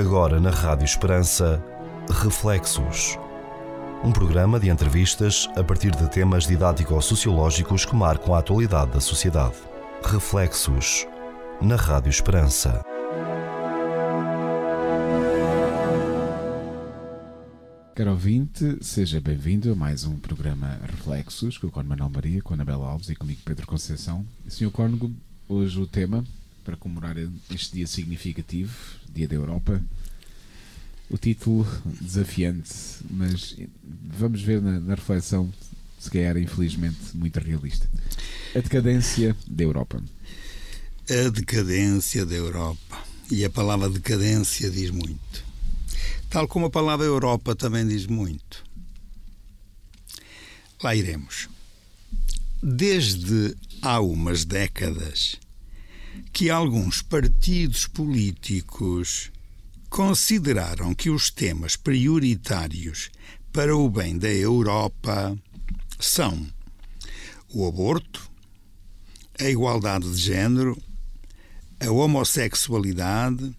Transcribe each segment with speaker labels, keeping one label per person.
Speaker 1: Agora na Rádio Esperança, Reflexos. Um programa de entrevistas a partir de temas didático-sociológicos que marcam a atualidade da sociedade. Reflexos. Na Rádio Esperança.
Speaker 2: Caro ouvinte, seja bem-vindo a mais um programa Reflexos com o Corno Manuel Maria, com a Anabela Alves e comigo Pedro Conceição. Sr. Córnego, hoje o tema para comemorar este dia significativo, Dia da Europa. O título desafiante, mas vamos ver na, na reflexão, se calhar infelizmente muito realista. A decadência da Europa.
Speaker 3: A decadência da Europa. E a palavra decadência diz muito. Tal como a palavra Europa também diz muito. Lá iremos. Desde há umas décadas que alguns partidos políticos consideraram que os temas prioritários para o bem da Europa são o aborto, a igualdade de género, a homossexualidade,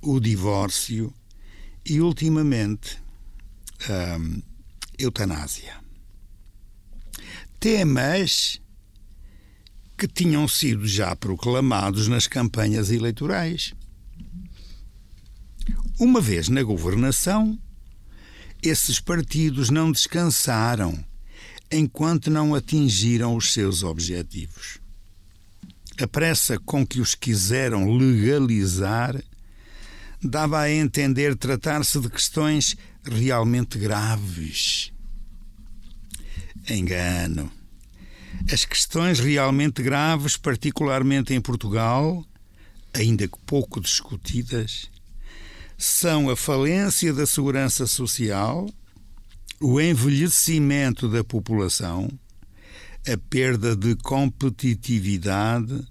Speaker 3: o divórcio e, ultimamente, a eutanásia. Temas que tinham sido já proclamados nas campanhas eleitorais. Uma vez na governação, esses partidos não descansaram enquanto não atingiram os seus objetivos. A pressa com que os quiseram legalizar dava a entender tratar-se de questões realmente graves. Engano. As questões realmente graves, particularmente em Portugal, ainda que pouco discutidas, são a falência da segurança social, o envelhecimento da população, a perda de competitividade,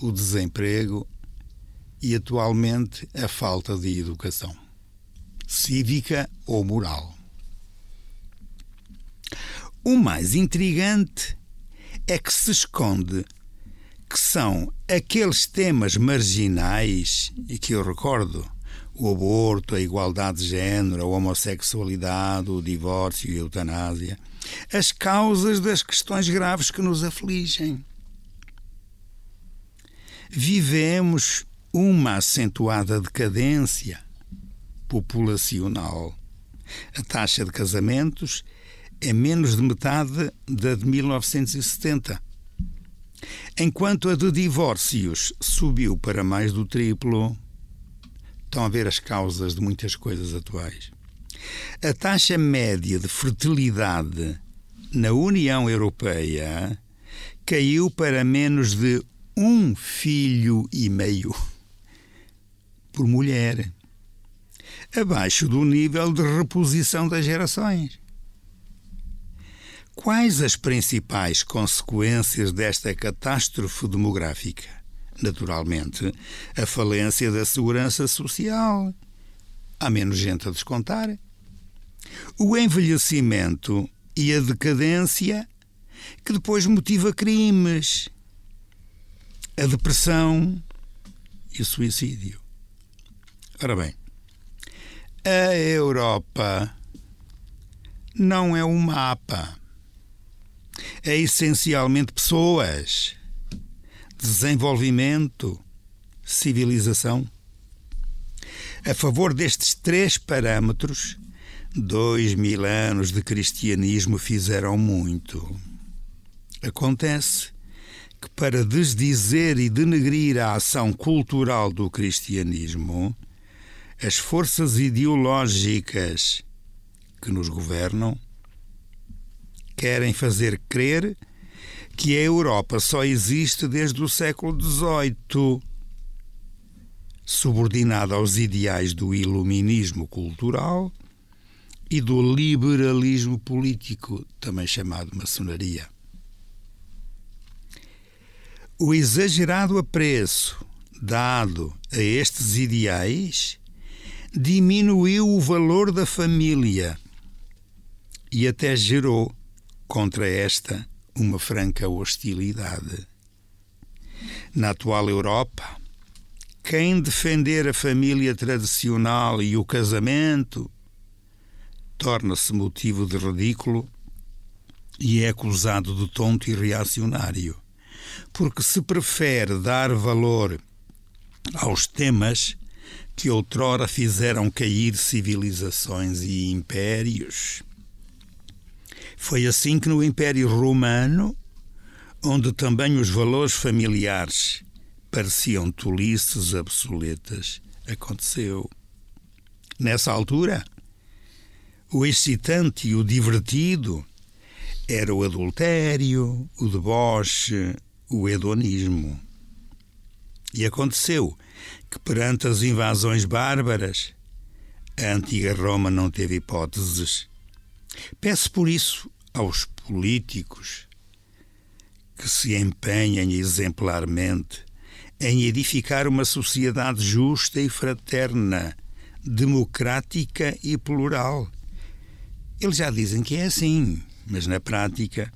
Speaker 3: o desemprego e, atualmente, a falta de educação cívica ou moral. O mais intrigante é que se esconde que são aqueles temas marginais e que eu recordo o aborto, a igualdade de género, a homossexualidade, o divórcio e a eutanásia, as causas das questões graves que nos afligem. Vivemos uma acentuada decadência populacional. A taxa de casamentos é menos de metade da de 1970. Enquanto a de divórcios subiu para mais do triplo, estão a ver as causas de muitas coisas atuais. A taxa média de fertilidade na União Europeia caiu para menos de um filho e meio por mulher, abaixo do nível de reposição das gerações. Quais as principais consequências desta catástrofe demográfica? Naturalmente, a falência da segurança social. Há menos gente a descontar. O envelhecimento e a decadência, que depois motiva crimes. A depressão e o suicídio. Ora bem, a Europa não é um mapa é essencialmente pessoas, desenvolvimento, civilização. A favor destes três parâmetros, dois mil anos de cristianismo fizeram muito. Acontece que, para desdizer e denegrir a ação cultural do cristianismo, as forças ideológicas que nos governam querem fazer crer que a Europa só existe desde o século XVIII, subordinada aos ideais do iluminismo cultural e do liberalismo político, também chamado maçonaria. O exagerado apreço dado a estes ideais diminuiu o valor da família e até gerou contra esta uma franca hostilidade. Na atual Europa, quem defender a família tradicional e o casamento torna-se motivo de ridículo e é acusado de tonto e reacionário, porque se prefere dar valor aos temas que outrora fizeram cair civilizações e impérios. Foi assim que no Império Romano, onde também os valores familiares pareciam tolices obsoletas, aconteceu. Nessa altura, o excitante e o divertido era o adultério, o deboche, o hedonismo. E aconteceu que, perante as invasões bárbaras, a antiga Roma não teve hipóteses. Peço por isso aos políticos que se empenhem exemplarmente em edificar uma sociedade justa e fraterna, democrática e plural eles já dizem que é assim, mas na prática,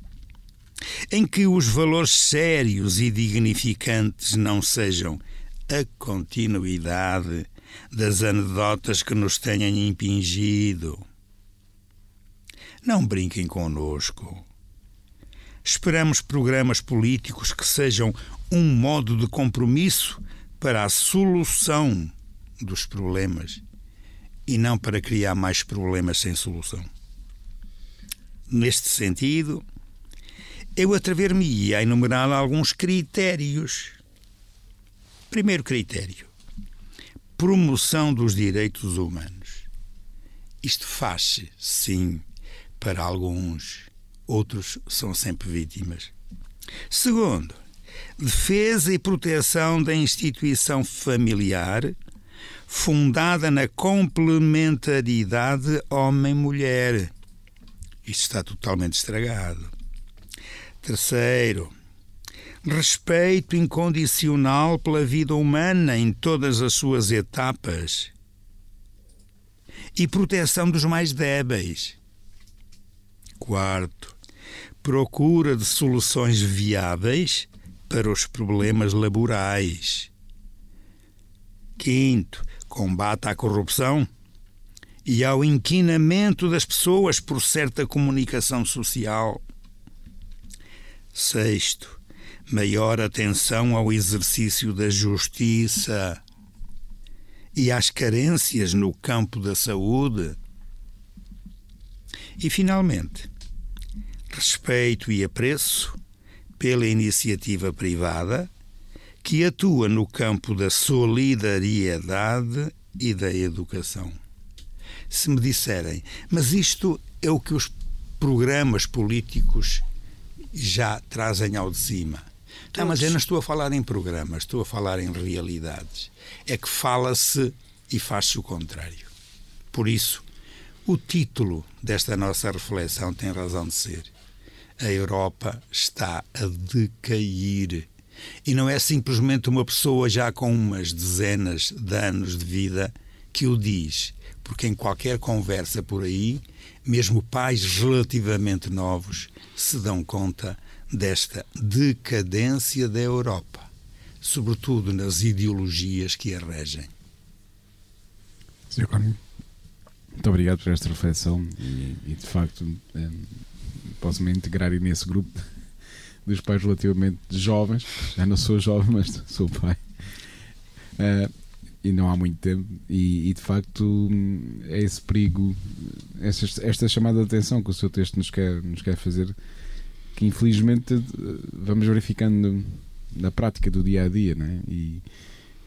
Speaker 3: em que os valores sérios e dignificantes não sejam a continuidade das anedotas que nos tenham impingido. Não brinquem conosco. Esperamos programas políticos que sejam um modo de compromisso para a solução dos problemas e não para criar mais problemas sem solução. Neste sentido, eu atrever-me a enumerar alguns critérios. Primeiro critério: promoção dos direitos humanos. Isto faz-se, sim, para alguns, outros são sempre vítimas. Segundo, defesa e proteção da instituição familiar fundada na complementaridade homem-mulher isto está totalmente estragado. Terceiro, respeito incondicional pela vida humana em todas as suas etapas e proteção dos mais débeis. Quarto, procura de soluções viáveis para os problemas laborais. Quinto, combate à corrupção e ao inquinamento das pessoas por certa comunicação social. Sexto, maior atenção ao exercício da justiça e às carências no campo da saúde. E, finalmente, respeito e apreço pela iniciativa privada que atua no campo da solidariedade e da educação se me disserem, mas isto é o que os programas políticos já trazem ao de cima. Não, mas eu não estou a falar em programas, estou a falar em realidades. É que fala-se e faz-se o contrário. Por isso, o título desta nossa reflexão tem razão de ser. A Europa está a decair. E não é simplesmente uma pessoa já com umas dezenas de anos de vida que o diz porque em qualquer conversa por aí, mesmo pais relativamente novos se dão conta desta decadência da Europa, sobretudo nas ideologias que a regem.
Speaker 2: Sr. Cónigo, muito obrigado por esta reflexão e, e de facto é, posso-me integrar nesse grupo dos pais relativamente jovens, já não sou jovem, mas sou pai. Uh, e não há muito tempo, e, e, de facto é esse perigo, esta, esta, chamada de atenção que o seu texto nos quer, nos quer fazer, que infelizmente vamos verificando na prática do dia a dia, é? E,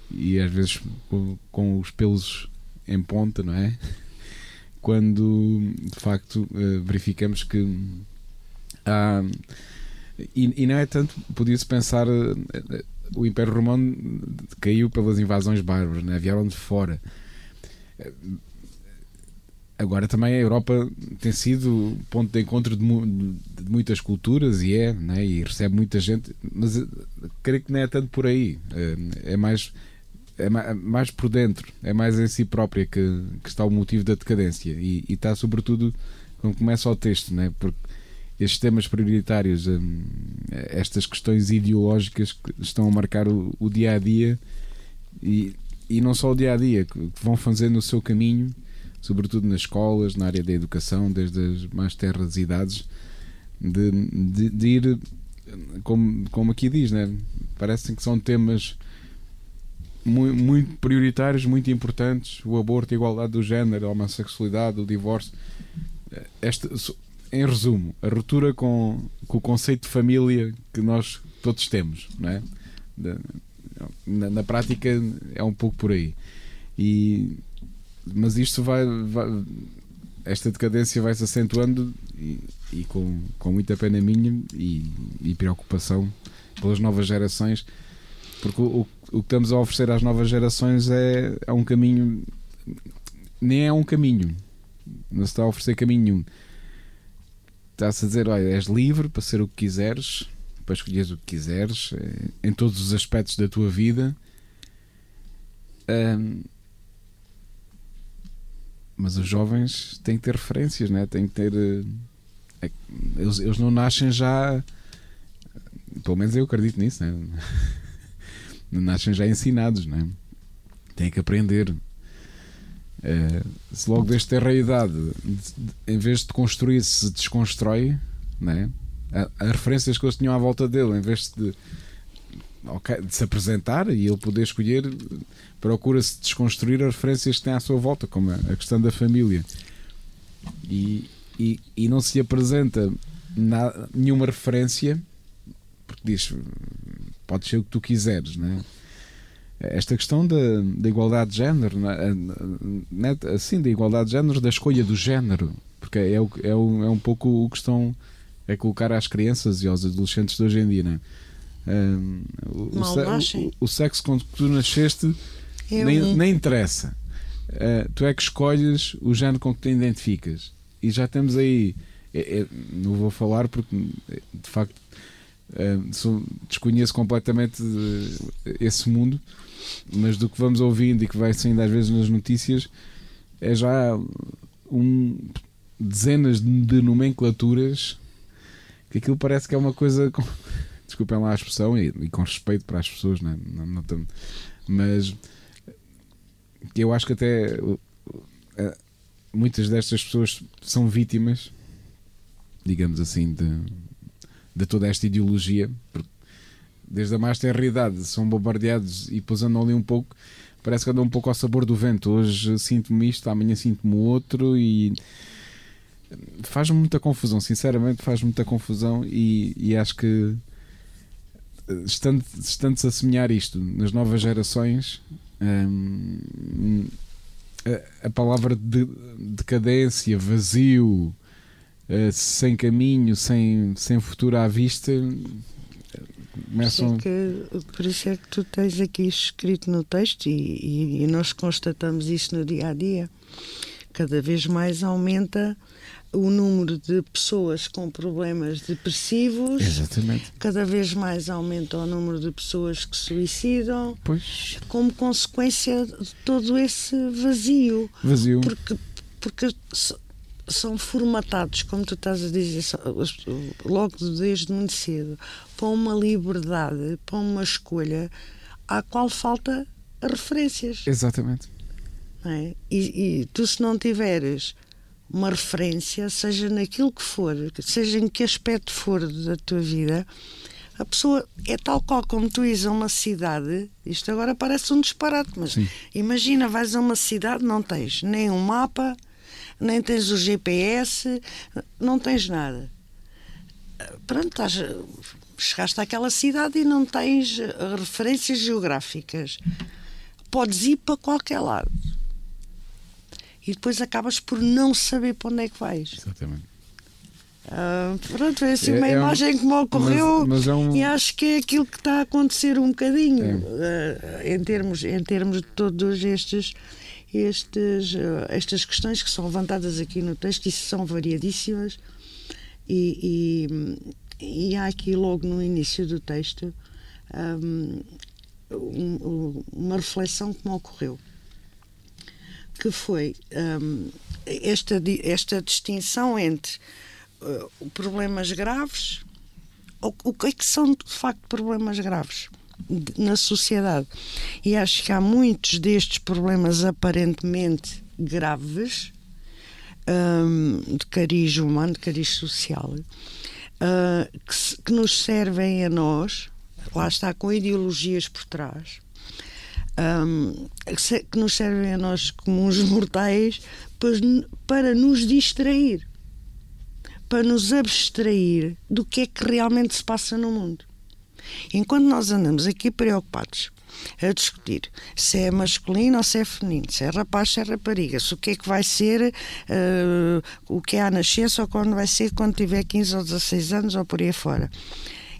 Speaker 2: e às vezes com, com os pelos em ponta, não é? Quando de facto eh, verificamos que E, e não é tanto, podia-se pensar eh, o Império Romano caiu pelas invasões bárbaras, né? vieram de fora. Agora também a Europa tem sido ponto de encontro de, de muitas culturas e é, né? e recebe muita gente, mas eh, creio que não é tanto por aí. É, é mais é mais por dentro, é mais em si própria que, que está o motivo da decadência e, e está sobretudo quando começa o texto, né? porque estes temas prioritários, hum, estas questões ideológicas que estão a marcar o, dia a dia E, e não só o dia a dia, que vão fazendo o seu caminho, sobretudo nas escolas, na área da educação, desde as mais terras idades, de, de, de ir, como, como aqui diz, né? parecem que são temas muito, muito prioritários, muito importantes: o aborto, a igualdade do género, a homossexualidade, o divórcio. Esta, em resumo, a ruptura com, com o conceito de família que nós todos temos, não é? Na, na, prática é um pouco por aí. E, mas isto vai, vai esta decadência vai se acentuando e, e, com, com muita pena minha e, e, preocupação pelas novas gerações, porque o, o, o, que estamos a oferecer às novas gerações é, é um caminho, nem é um caminho, não se está a oferecer caminho nenhum. Está-se a dizer: olha, és livre para ser o que quiseres, para escolheres o que quiseres, eh, em todos os aspectos da tua vida. Um, mas os jovens têm que ter referências, né? têm que ter. Eh, é, eles, eles não nascem já. Pelo menos eu acredito nisso, né? não nascem já ensinados, né? têm que aprender. Uh, se logo desde ter a idade, em vez de construir, se desconstrói, né? as referências que eles tinham à volta dele, em vez de, okay, de se apresentar e ele poder escolher, procura-se desconstruir as referências que tem à sua volta, como a questão da família. E, e, e não se apresenta na, nenhuma referência, porque diz: pode ser o que tu quiseres, né? Esta questão da, da igualdade de género, né? assim, da igualdade de género, da escolha do género, porque é, o, é, o, é um pouco o que estão é colocar às crianças e aos adolescentes de hoje em dia, né? Um, o, o, o, sexo com que tu nasceste nem, nem interessa. Uh, tu é que escolhes o género com que te identificas. E já temos aí. É, é, não vou falar porque, de facto, uh, sou, desconheço completamente esse mundo, mas do que vamos ouvindo e que vai saindo às vezes nas notícias, é já um, dezenas de nomenclaturas que aquilo parece que é uma coisa. Com, desculpem lá a expressão e, e, com respeito para as pessoas, né? não, não, não, mas eu acho que até muitas destas pessoas são vítimas, digamos assim, de, de toda esta ideologia, porque desde a mais tenra idade são bombardeados e depois andam ali um pouco, parece que andam um pouco ao sabor do vento. Hoje sinto-me isto, amanhã sinto-me outro e faz-me muita confusão, sinceramente faz muita confusão e, e acho que estando, estando-se a semear isto nas novas gerações hum, a, a, palavra de, decadência, vazio uh, sem caminho, sem, sem futuro à vista
Speaker 4: começam... Que, por isso é que tu tens aqui escrito no texto e, e, e nós constatamos isso no dia a dia cada vez mais aumenta o número de pessoas com problemas depressivos.
Speaker 2: Exatamente.
Speaker 4: Cada vez mais aumenta o número de pessoas que suicidam.
Speaker 2: Pois.
Speaker 4: Como consequência de todo esse vazio.
Speaker 2: Vazio.
Speaker 4: Porque, porque são formatados, como tu estás a dizer, logo desde muito cedo, para uma liberdade, para uma escolha à qual falta referências.
Speaker 2: Exatamente.
Speaker 4: É? E, e, tu, se não tiveres uma referência, seja naquilo que for, seja em que aspecto for da tua vida, a pessoa é tal qual como tu ires a uma cidade. Isto agora parece um disparate, mas Sim. imagina, vais a uma cidade, não tens nem um mapa, nem tens o GPS, não tens nada. Pronto, estás, chegaste àquela cidade e não tens referências geográficas. Podes ir para qualquer lado e depois acabas por não saber para onde é que vais.
Speaker 2: Exatamente.
Speaker 4: Uh, pronto, é assim é, uma é imagem um, que me ocorreu mas, mas é um... e acho que é aquilo que está a acontecer um bocadinho uh, em, termos, em termos de todos estes estes, uh, estas questões que são levantadas aqui no texto e são variadíssimas e, e, e há aqui logo no início do texto um, um, uma reflexão que me ocorreu que foi um, esta, esta distinção entre uh, problemas graves. O, o que é que são de facto problemas graves? Na sociedade. E acho que há muitos destes problemas aparentemente graves um, de cariz humano, de cariz social, uh, que, se, que, nos servem a nós, lá está, com ideologias por trás, um, que, se, que, nos servem a nós como uns mortais para, para nos distrair, para nos abstrair do que é que realmente se passa no mundo. Enquanto nós andamos aqui preocupados a discutir se é masculino ou se é feminino, se é rapaz, se é rapariga, se o que é que vai ser, uh, o que é a nascença ou quando vai ser quando tiver 15 ou 16 anos ou por aí fora.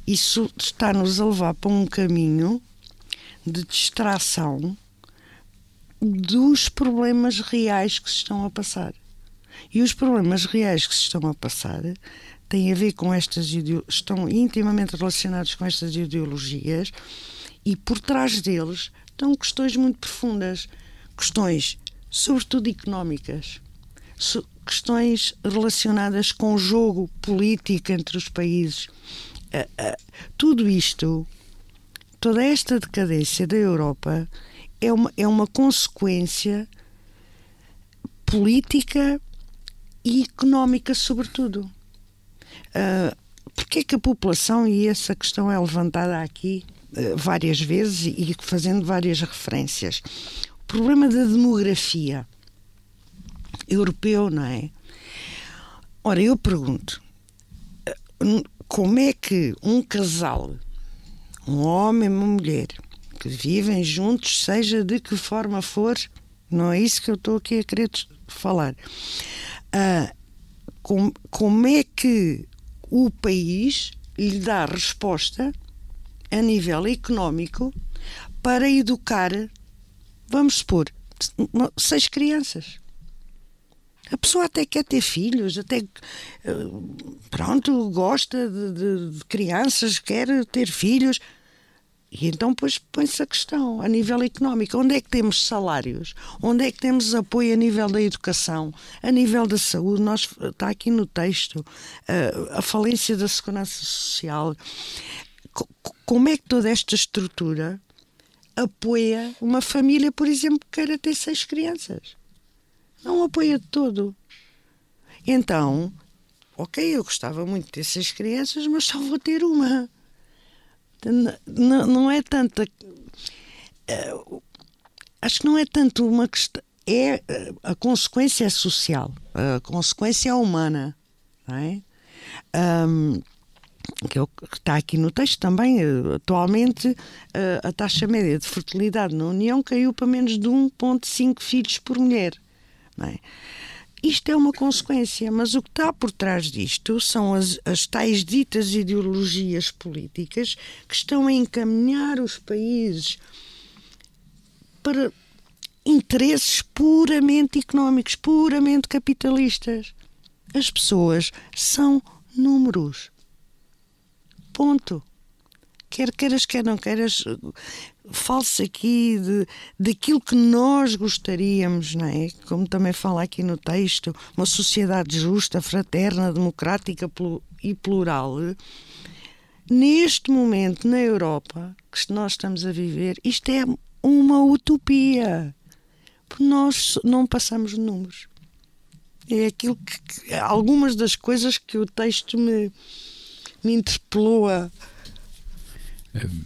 Speaker 4: Isso está-nos a levar para um caminho de distração dos problemas reais que se estão a passar. E os problemas reais que se estão a passar têm a ver com estas estão intimamente relacionados com estas ideologias e por trás deles estão questões muito profundas, questões sobretudo económicas, questões relacionadas com o jogo político entre os países. Uh, uh, tudo isto, toda esta decadência da Europa é uma, é uma consequência política e económica, sobretudo. Uh, Porquê é que a população, e essa questão é levantada aqui uh, várias vezes e fazendo várias referências, o problema da demografia europeu, não é? Ora, eu pergunto, uh, como é que um casal, um homem e uma mulher, que vivem juntos, seja de que forma for, não é isso que eu estou aqui a querer falar. Uh, com, como é que o país lhe dá resposta a nível económico para educar, vamos supor, seis crianças. A pessoa até quer ter filhos, até eh, pronto, gosta de, de, de crianças, quer ter filhos, e então depois põe-se a questão, a nível económico, onde é que temos salários? Onde é que temos apoio a nível da educação? A nível da saúde? Nós, está aqui no texto a, a falência da segurança social. Como é que toda esta estrutura apoia uma família, por exemplo, que queira ter seis crianças? Não apoia de todo. Então, ok, eu gostava muito de ter seis crianças, mas só vou ter uma não, não é tanto. Uh, acho que não é tanto uma questão. É, a consequência é social, a consequência é humana. Não é? Um, que, é que está aqui no texto também, atualmente a taxa média de fertilidade na União caiu para menos de 1,5 filhos por mulher. Não é? Isto é uma consequência, mas o que está por trás disto são as, as tais ditas ideologias políticas que estão a encaminhar os países para interesses puramente económicos, puramente capitalistas. As pessoas são números. Ponto. Quer queiras, quer não queiras, fale-se aqui de, daquilo que nós gostaríamos, não é? Como também fala aqui no texto, uma sociedade justa, fraterna, democrática e plural. Neste momento, na Europa, que nós estamos a viver, isto é uma utopia. Nós não passamos de números. É aquilo que algumas das coisas que o texto me, me interpelou a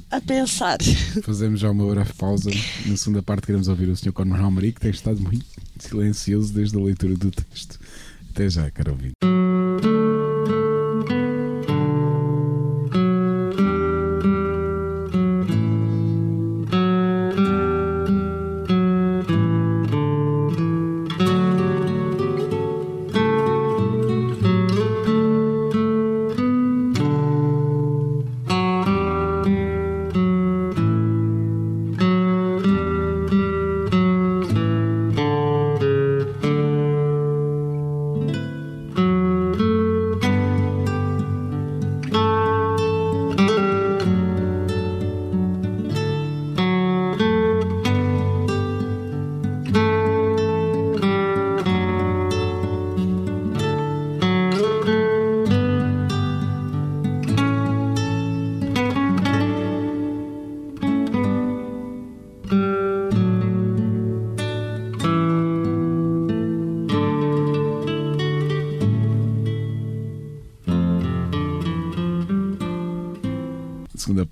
Speaker 4: a pensar.
Speaker 2: Fazemos já uma breve pausa. Na segunda parte queremos ouvir o Sr. Conor Almari, que tem estado muito silencioso desde a leitura do texto. Até já, caro ouvinte.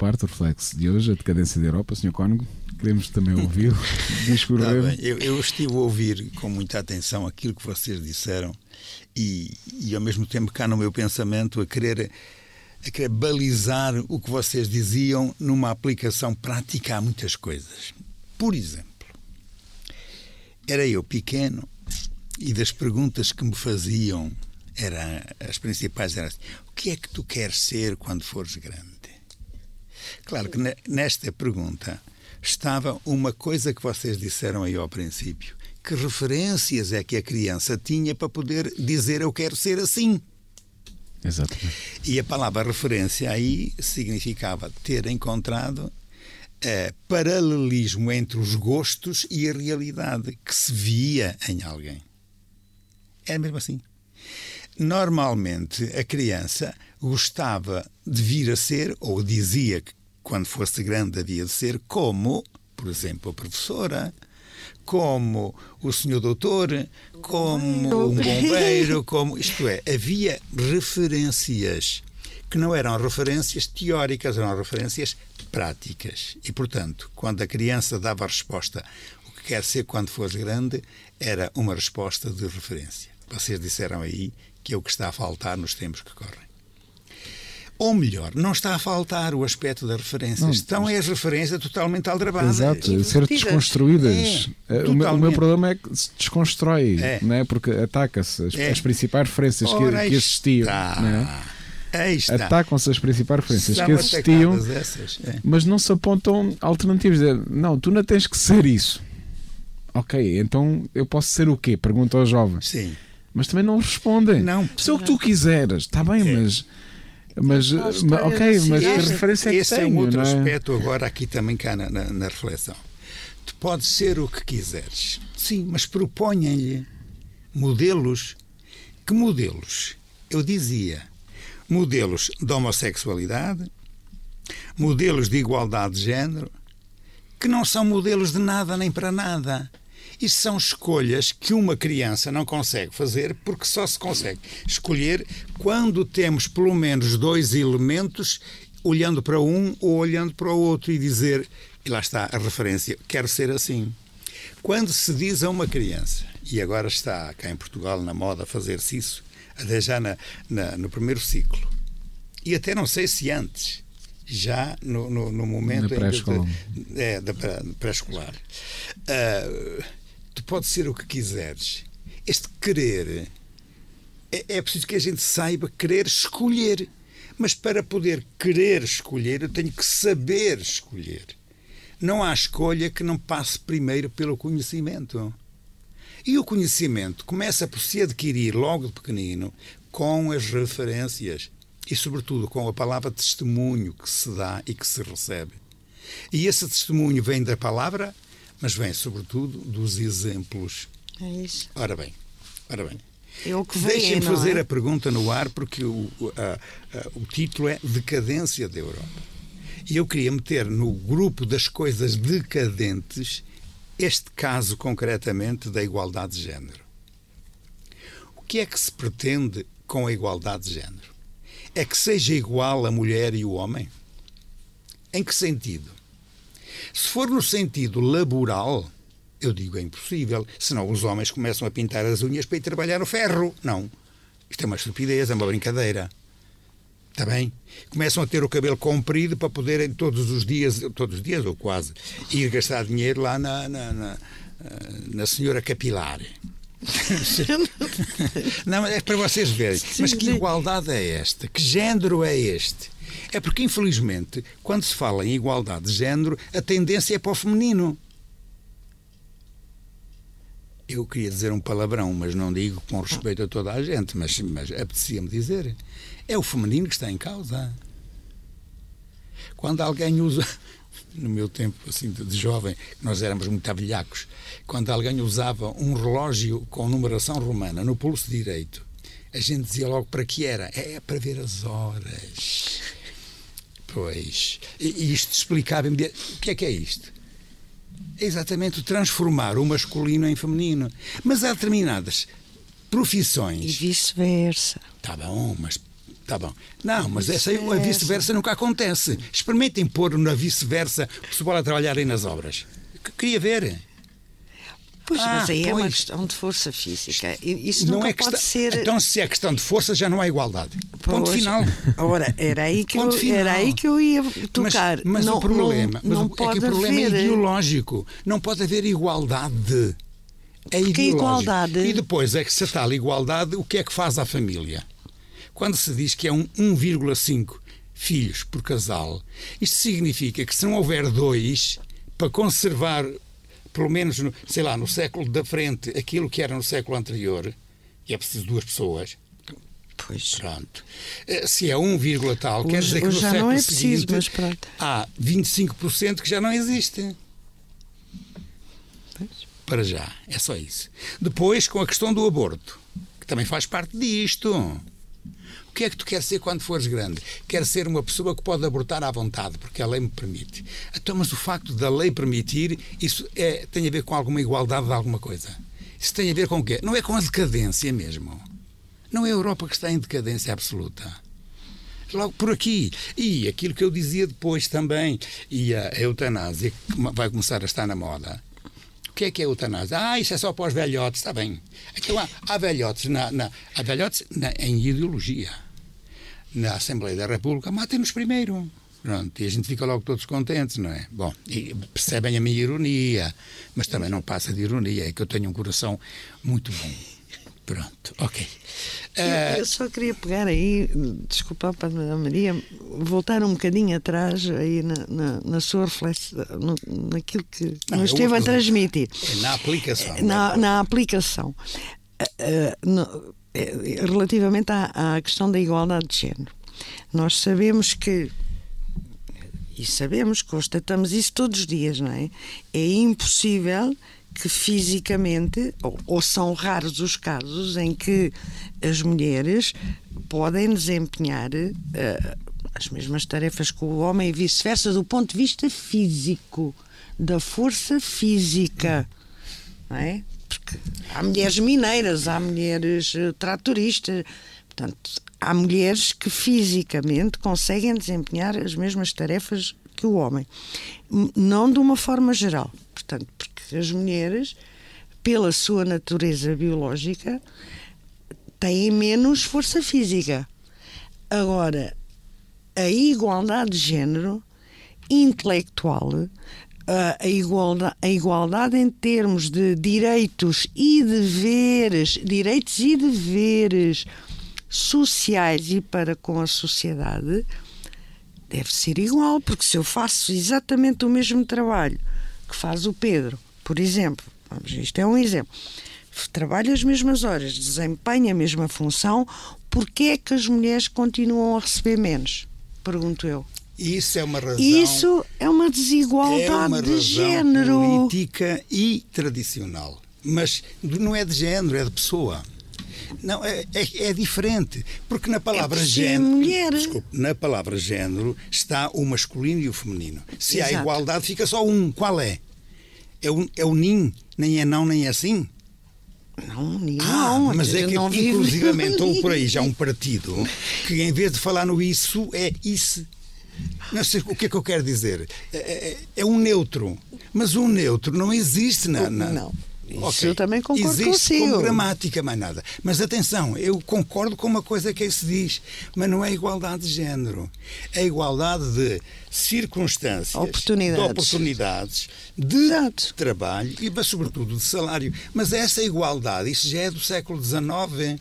Speaker 2: Segunda parte, o reflexo de hoje, a decadência da Europa, Sr. Cónigo. Queremos também ouvi-lo discorrer.
Speaker 3: Tá eu, eu, estive a ouvir com muita atenção aquilo que vocês disseram e, e ao mesmo tempo cá no meu pensamento a querer a querer balizar o que vocês diziam numa aplicação prática a muitas coisas. Por exemplo, era eu pequeno e das perguntas que me faziam era as principais eram assim, o que é que tu queres ser quando fores grande? Claro que nesta pergunta estava uma coisa que vocês disseram aí ao princípio. Que referências é que a criança tinha para poder dizer eu quero ser assim?
Speaker 2: Exatamente.
Speaker 3: E a palavra referência aí significava ter encontrado é, paralelismo entre os gostos e a realidade que se via em alguém. É mesmo assim. Normalmente a criança gostava de vir a ser, ou dizia que quando fosse grande havia de ser, como, por exemplo, a professora, como o senhor doutor, como um bombeiro, como. Isto é, havia referências que não eram referências teóricas, eram referências práticas. E, portanto, quando a criança dava a resposta o que quer ser quando for grande, era uma resposta de referência. Vocês disseram aí que é o que está a faltar nos tempos que correm. Ou melhor, não está a faltar o aspecto das referências. Não, Estão as referências totalmente aldrabadas.
Speaker 2: Exato, ser desconstruídas. É, o, meu, o, meu, problema é que se desconstrói, é. não é? porque ataca-se as, é. as, principais referências que, que, existiam. É? Atacam-se as principais referências São que existiam, essas, é. mas não se apontam alternativas. Não, tu não tens que ser isso. Ok, então eu posso ser o quê? Pergunta aos jovens.
Speaker 3: Sim.
Speaker 2: Mas também não respondem.
Speaker 3: Não.
Speaker 2: Se é o que tu quiseres, está bem, é. mas mas, ok, mas que referência é que
Speaker 3: Esse
Speaker 2: tenho,
Speaker 3: é um outro
Speaker 2: é?
Speaker 3: aspecto agora aqui também cá na, na, na, reflexão. Tu podes ser o que quiseres, sim, mas proponham-lhe modelos. Que modelos? Eu dizia modelos de homossexualidade, modelos de igualdade de género, que não são modelos de nada nem para nada. Isso são escolhas que uma criança não consegue fazer porque só se consegue escolher quando temos pelo menos dois elementos olhando para um ou olhando para o outro e dizer, e lá está a referência, quero ser assim. Quando se diz a uma criança, e agora está cá em Portugal na moda fazer-se isso, até já na, na, no primeiro ciclo, e até não sei se antes, já no, no, no momento
Speaker 2: pré-escolar.
Speaker 3: É, da pré-escolar. Uh, tu podes ser o que quiseres. Este querer é, é preciso que a gente saiba querer escolher. Mas para poder querer escolher, eu tenho que saber escolher. Não há escolha que não passe primeiro pelo conhecimento. E o conhecimento começa por se adquirir logo de pequenino com as referências e, sobretudo, com a palavra testemunho que se dá e que se recebe. E esse testemunho vem da palavra mas vem sobretudo dos exemplos.
Speaker 4: É isso.
Speaker 3: Ora bem, ora bem.
Speaker 4: É
Speaker 3: Deixem-me fazer é? a pergunta no ar, porque o, a, a, o título é Decadência da Europa. E eu queria meter no grupo das coisas decadentes este caso concretamente da igualdade de género. O que é que se pretende com a igualdade de género? É que seja igual a mulher e o homem? Em que sentido? Se for no sentido laboral, eu digo é impossível. Senão os homens começam a pintar as unhas para ir trabalhar no ferro. Não. Isto é uma estupidez, é uma brincadeira. Está bem? Começam a ter o cabelo comprido para poderem todos os dias, todos os dias ou quase, ir gastar dinheiro lá na, na, na, na senhora capilar. Não, é para vocês verem. Mas que igualdade é esta? Que género é este? É porque, infelizmente, quando se fala em igualdade de género, a tendência é para o feminino. Eu queria dizer um palavrão, mas não digo com respeito a toda a gente, mas, mas apetecia-me dizer. É o feminino que está em causa. Quando alguém usa, no meu tempo assim de jovem, nós éramos muito avilhacos, quando alguém usava um relógio com numeração romana no pulso direito, a gente dizia logo para que era. É para ver as horas. Pois. E isto explicava o que é que é isto? É exatamente transformar o masculino em feminino. Mas há determinadas profissões.
Speaker 4: E vice-versa.
Speaker 3: Está bom, mas Tá bom. Não, mas essa, a vice-versa nunca acontece. Experimentem pôr na vice-versa o pessoal a trabalhar aí nas obras. Queria ver.
Speaker 4: Pois,
Speaker 3: Ah,
Speaker 4: mas aí é uma
Speaker 3: pois.
Speaker 4: questão de força física. Isso
Speaker 3: não é
Speaker 4: pode
Speaker 3: questão...
Speaker 4: ser.
Speaker 3: Então, se é questão de força, já não há igualdade. Ponto
Speaker 4: Pois.
Speaker 3: final.
Speaker 4: Ora, era aí que,
Speaker 3: Ponto
Speaker 4: eu,
Speaker 3: final.
Speaker 4: era aí que eu ia tocar.
Speaker 3: Mas, mas
Speaker 4: não,
Speaker 3: o problema,
Speaker 4: não,
Speaker 3: mas
Speaker 4: não
Speaker 3: o-
Speaker 4: pode
Speaker 3: é que o problema
Speaker 4: haver.
Speaker 3: é ideológico. Não pode haver igualdade. É
Speaker 4: Porque
Speaker 3: ideológico.
Speaker 4: igualdade-
Speaker 3: E depois é que se tal igualdade, o que é que faz à família? Quando se diz que é um 1,5 filhos por casal, isto significa que se não houver dois, para conservar, pelo menos, no, sei lá, no século da frente, aquilo que era no século anterior, e é preciso duas pessoas,
Speaker 4: Pois.
Speaker 3: Pronto. Eh, Se é 1, vírgula tal, quer dizer que no
Speaker 4: já
Speaker 3: século
Speaker 4: não é preciso,
Speaker 3: seguinte
Speaker 4: mas pronto.
Speaker 3: há 25% que já não existe. Para já, é só isso. Depois, com a questão do aborto, que também faz parte disto. Que é que tu queres ser quando fores grande? Quero ser uma pessoa que pode abortar à vontade, porque a lei me permite. Então, mas o facto da lei permitir, isso é, tem a ver com alguma igualdade de alguma coisa. Isso tem a ver com o quê? Não é com a decadência mesmo. Não é a Europa que está em decadência absoluta. Logo por aqui. E aquilo que eu dizia depois também, e a eutanásia, que vai começar a estar na moda. O que é que é a eutanásia? Ah, isso é só para os velhotes, está bem. Então há, há velhotes, na, na, há velhotes na- em ideologia. Na Assembleia da República, matem-nos primeiro. Pronto, e a gente fica logo todos contentes, não é? Bom, percebem a minha ironia, mas também não passa de ironia, é que eu tenho um coração muito bom. Pronto, ok.
Speaker 4: Eu,
Speaker 3: Eh,
Speaker 4: eu só queria pegar aí, desculpa, Padre Maria, voltar um bocadinho atrás aí na, na, na sua reflexão, naquilo que
Speaker 3: Não,
Speaker 4: nos esteve a transmitir.
Speaker 3: é na aplicação.
Speaker 4: na, na aplicação. Ah, no- eh, relativamente à, à questão da igualdade de género, nós sabemos que, e sabemos, constatamos isso todos os dias, não é? É impossível que fisicamente, ou, ou são raros os casos em que as mulheres podem desempenhar ah, as mesmas tarefas que o homem e vice-versa do ponto de vista físico, da força física não é? Porque há mulheres mineiras, há mulheres eh, tratoristas, portanto, há mulheres que fisicamente conseguem desempenhar as mesmas tarefas que o homem. Não de uma forma geral, portanto, porque as mulheres, pela sua natureza biológica, têm menos força física. Agora, a igualdade de género intelectual, a a igualdade, a igualdade em termos de direitos e deveres, direitos e deveres sociais e para com a sociedade, deve ser igual, porque se eu faço exatamente o mesmo trabalho que faz o Pedro, por exemplo, vamos, isto é um exemplo, trabalha as mesmas horas, desempenha a mesma função, porquê é que as mulheres continuam a receber menos? Pergunto eu.
Speaker 3: Isso é uma razão.
Speaker 4: Isso é uma desigualdade
Speaker 3: é uma
Speaker 4: de género.
Speaker 3: política e tradicional. Mas não é de género, é de pessoa. Não, é, é, é diferente. Porque na palavra
Speaker 4: ser
Speaker 3: género.
Speaker 4: mulher.
Speaker 3: Desculpe, na palavra género está o masculino e o feminino. Se há
Speaker 4: Exato.
Speaker 3: igualdade, fica só um. Qual é? É o, é o nin, nem é não, nem é sim.
Speaker 4: Não,
Speaker 3: Ah, mas é que inclusivamente houve por aí já um partido que em vez de falar no isso é isso. Não o que é que eu quero dizer. É, é- é um neutro. Mas um neutro não existe na. na-
Speaker 4: Não. Isso
Speaker 3: Ok.
Speaker 4: eu também concordo
Speaker 3: Existe
Speaker 4: consigo.
Speaker 3: como gramática, mais nada. Mas atenção, eu concordo com uma coisa que aí se diz, mas não é igualdade de género. É igualdade de circunstâncias,
Speaker 4: Oportunidades.
Speaker 3: de oportunidades, de
Speaker 4: Exato.
Speaker 3: trabalho e, sobretudo, de salário. Mas essa igualdade, isso já é do século XIX.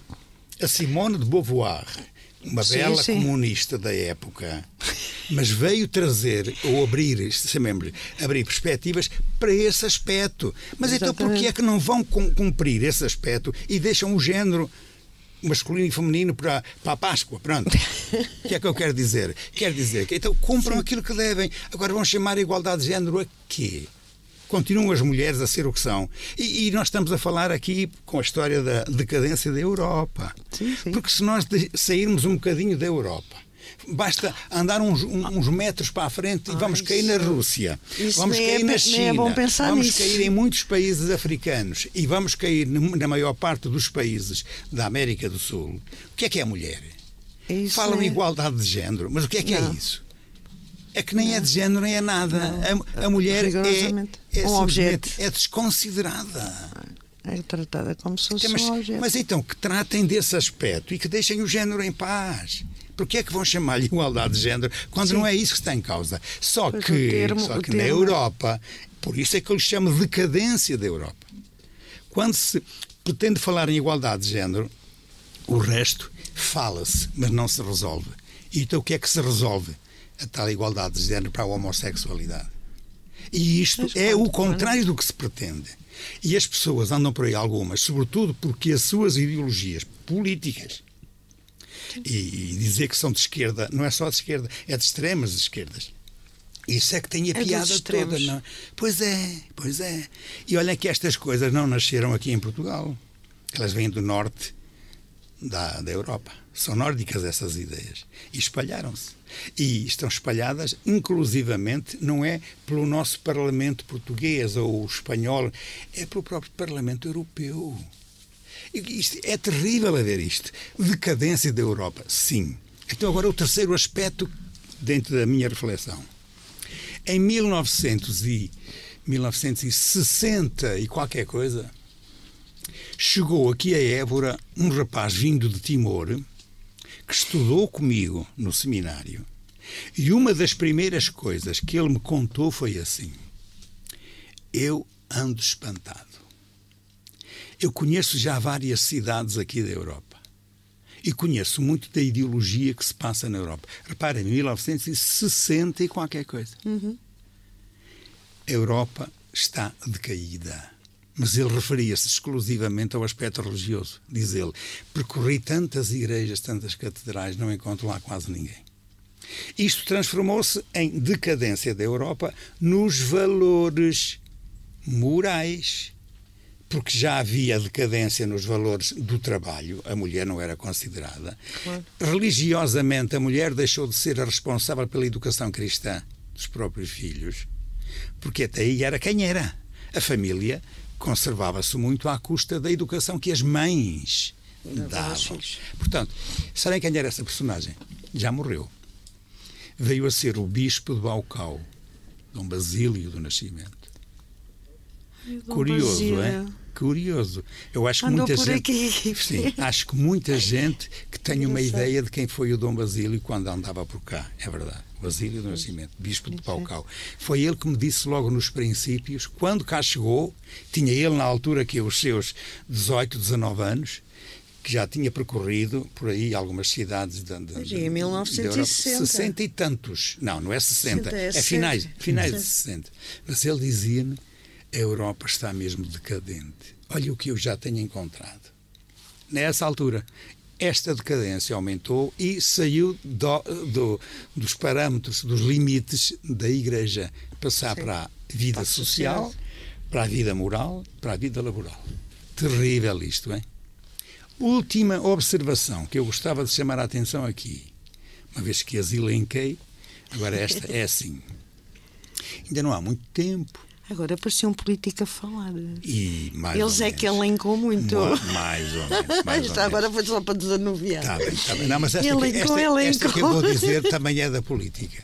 Speaker 3: A Simone de Beauvoir, uma
Speaker 4: Sim,
Speaker 3: bela
Speaker 4: sim.
Speaker 3: comunista da época, mas veio trazer ou abrir, chamemos abrir perspectivas para esse aspecto. Mas então
Speaker 4: Exatamente.
Speaker 3: porquê é que não vão cum- cumprir esse aspecto e deixam o género masculino e feminino para, para a Páscoa? Pronto. O que é que eu quero dizer? Quero dizer que então cumpram aquilo que devem. Agora vão chamar a igualdade de género a quê? Continuam as mulheres a ser o que são. E, e nós estamos a falar aqui com a história da decadência da Europa.
Speaker 4: Sim, sim.
Speaker 3: Porque se nós sairmos um bocadinho da Europa, basta andar uns, uns metros para a frente e vamos cair na Rússia, vamos cair
Speaker 4: é
Speaker 3: na
Speaker 4: pe-
Speaker 3: China,
Speaker 4: é
Speaker 3: vamos
Speaker 4: nisso.
Speaker 3: cair em muitos países africanos e vamos cair na maior parte dos países da América do Sul. O que é que é a mulher?
Speaker 4: É isso
Speaker 3: Falam
Speaker 4: é-
Speaker 3: igualdade de género, mas o que é que é
Speaker 4: Não.
Speaker 3: isso? É que nem é de género, nem é nada. A, a mulher é, é,
Speaker 4: Um objeto.
Speaker 3: é desconsiderada.
Speaker 4: É tratada como se fosse
Speaker 3: mas,
Speaker 4: um objeto.
Speaker 3: mas então, que tratem desse aspecto e que deixem o género em paz. Porque é que vão chamar-lhe igualdade de género quando
Speaker 4: Sim.
Speaker 3: não é isso que está em causa? Só
Speaker 4: Pois,
Speaker 3: que,
Speaker 4: termo-
Speaker 3: só que na Europa, por isso é que eu lhe chamo decadência da Europa. Quando se pretende falar em igualdade de género, o resto fala-se, mas não se resolve. E então o que é que se resolve? A tal igualdade de género para a homossexualidade. E isto
Speaker 4: Mas
Speaker 3: é o contrário do que se pretende. E as pessoas andam por aí algumas, sobretudo porque as suas ideologias políticas e, e dizer que são de esquerda, não é só de esquerda, é de extremas esquerdas. Isso é que tem a
Speaker 4: É
Speaker 3: piada toda. Não? Pois é, pois é. E olha que estas coisas não nasceram aqui em Portugal. Elas vêm do norte da, da Europa. São nórdicas essas ideias. E espalharam-se. E estão espalhadas, inclusivamente, não é pelo nosso Parlamento português ou espanhol, é pelo próprio Parlamento Europeu. Isto, é terrível a ver isto. Decadência da Europa, sim. Então, agora, o terceiro aspecto dentro da minha reflexão. Em 1900 e 1960 e qualquer coisa, chegou aqui a Évora um rapaz vindo de Timor que estudou comigo no seminário e uma das primeiras coisas que ele me contou foi assim: Eu ando espantado. Eu conheço já várias cidades aqui da Europa e conheço muito da ideologia que se passa na Europa. Repara, em 1960 e qualquer coisa. A Europa está decaída. Mas ele referia-se exclusivamente ao aspecto religioso. Diz ele: percorri tantas igrejas, tantas catedrais, não encontro lá quase ninguém. Isto transformou-se em decadência da Europa nos valores morais. Porque já havia decadência nos valores do trabalho, a mulher não era considerada.
Speaker 4: Claro.
Speaker 3: Religiosamente, a mulher deixou de ser a responsável pela educação cristã dos próprios filhos, porque até aí era quem era. A família conservava-se muito à custa da educação que as mães
Speaker 4: Davam.
Speaker 3: Portanto, sabem quem era essa personagem? Já morreu. Veio a ser o bispo de Baucau, Dom Basílio do Nascimento. Curioso,
Speaker 4: Basílio.
Speaker 3: é? Curioso. Eu acho que
Speaker 4: Andou
Speaker 3: muita
Speaker 4: por
Speaker 3: gente. Sim, acho que muita gente que tem uma ideia de quem foi o Dom Basílio quando andava por cá. É verdade. Basílio do Nascimento, bispo de Paucal. Foi ele que me disse logo nos princípios, quando cá chegou, tinha ele na altura que os seus 18, 19 anos, que já tinha percorrido por aí algumas cidades da, da,
Speaker 4: Mas em
Speaker 3: da-
Speaker 4: 1960.
Speaker 3: da Europa. 60 e tantos. Não, não é 60.
Speaker 4: 60, é
Speaker 3: é finais,
Speaker 4: 60.
Speaker 3: finais de
Speaker 4: Sim.
Speaker 3: 60. Mas ele dizia-me: a Europa está mesmo decadente. Olha o que eu já tenho encontrado. Nessa altura, esta decadência aumentou e saiu do- do- dos parâmetros, dos limites da Igreja, passar
Speaker 4: Sim.
Speaker 3: para a vida social, para a vida moral, para a vida laboral. Terrível isto, é? Última observação que eu gostava de chamar a atenção aqui, uma vez que as elenquei, agora esta é assim. Ainda não há muito tempo
Speaker 4: Agora parecia um político a falar.
Speaker 3: e mais
Speaker 4: Eles é que elencou muito.
Speaker 3: Mais ou menos. Mais ou
Speaker 4: agora foi só para desanuviar.
Speaker 3: Está bem, está bem. Não, mas esta, que-
Speaker 4: Elencou,
Speaker 3: esta, esta que eu vou dizer também é da política.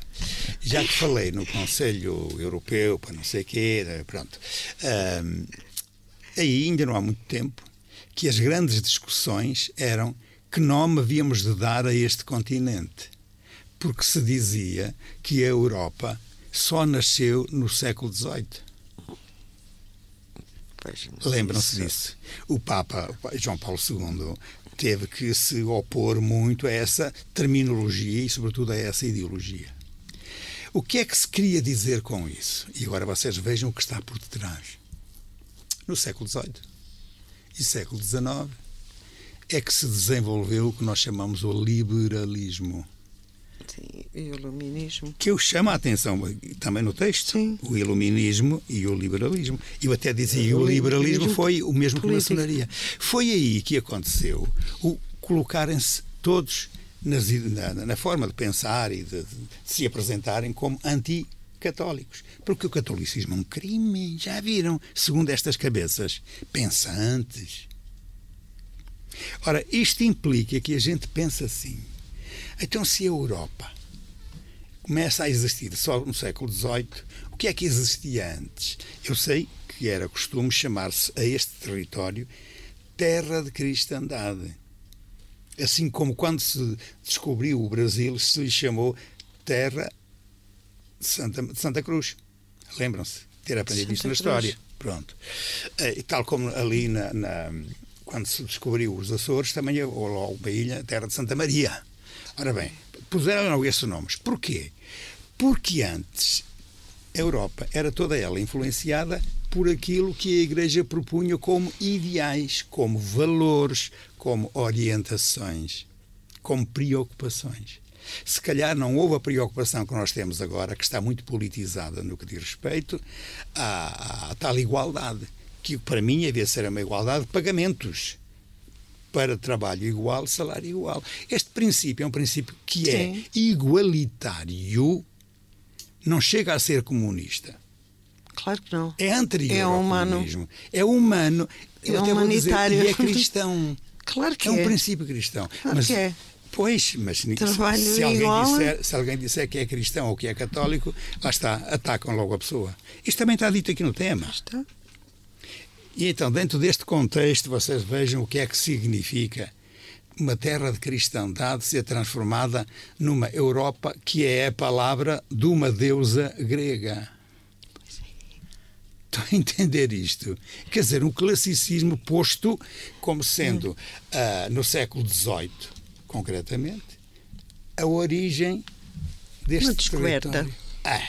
Speaker 3: Já que falei no Conselho Europeu, para não sei o quê, eh, pronto. Ahm, aí ainda não há muito tempo que as grandes discussões eram que nome havíamos de dar a este continente. Porque se dizia que a Europa só nasceu no século XVIII. Lembram-se
Speaker 4: isso-
Speaker 3: disso. O Papa João Paulo II teve que se opor muito a essa terminologia e, sobretudo, a essa ideologia. O que é que se queria dizer com isso? E agora vocês vejam o que está por detrás. No século XVIII e século XIX é que se desenvolveu o que nós chamamos o liberalismo.
Speaker 4: Sim, e o iluminismo.
Speaker 3: que eu chamo a atenção também no texto,
Speaker 4: Sim.
Speaker 3: o iluminismo e o liberalismo. Eu até dizia,
Speaker 4: O
Speaker 3: o liberalismo foi o mesmo que a
Speaker 4: político.
Speaker 3: maçonaria. Foi aí que aconteceu o colocarem-se todos nas na, na forma de pensar e de, de se apresentarem como anticatólicos. Porque o catolicismo é um crime, já viram, segundo estas cabeças pensantes. Ora, isto implica que a gente pensa assim. Então, se a Europa começa a existir só no século XVIII, o que é que existia antes? Eu sei que era costume chamar-se a este território terra de cristandade. Assim como quando se descobriu o Brasil, se lhe chamou terra de Santa, de Santa Cruz. Lembram-se? Ter aprendido
Speaker 4: Santa
Speaker 3: isto na
Speaker 4: Cruz.
Speaker 3: história. Pronto. Eh, E tal como ali na, na- quando se descobriu os Açores, também ou logo uma ilha, terra de Santa Maria. Ora bem, puseram esses nomes. Porquê? Porque antes a Europa era toda ela influenciada por aquilo que a Igreja propunha como ideais, como valores, como orientações, como preocupações. Se calhar não houve a preocupação que nós temos agora, que está muito politizada no que diz respeito à, à tal igualdade, que para mim devia ser uma igualdade de pagamentos para trabalho igual, salário igual. Este princípio é um princípio que é
Speaker 4: Sim.
Speaker 3: igualitário, não chega a ser comunista.
Speaker 4: Claro que não.
Speaker 3: É anterior
Speaker 4: É
Speaker 3: ao
Speaker 4: humano.
Speaker 3: comunismo. É humano. Eu
Speaker 4: É
Speaker 3: até vou dizer,
Speaker 4: humanitário.
Speaker 3: e é cristão.
Speaker 4: Claro que
Speaker 3: é um
Speaker 4: é.
Speaker 3: princípio cristão.
Speaker 4: Claro
Speaker 3: mas,
Speaker 4: que é.
Speaker 3: Pois, mas
Speaker 4: Trabalho
Speaker 3: se, alguém
Speaker 4: igual.
Speaker 3: disser, se alguém disser que é cristão ou que é católico, lá está, atacam logo a pessoa. Isto também está dito aqui no tema.
Speaker 4: Está?
Speaker 3: E então, dentro deste contexto, vocês vejam o que é que significa uma terra de cristandade ser transformada numa Europa que é a palavra de uma deusa grega. A entender isto? Quer dizer, um classicismo posto como sendo, ah, no século XVIII, concretamente, a origem deste
Speaker 4: Uma descoberta.
Speaker 3: Ah,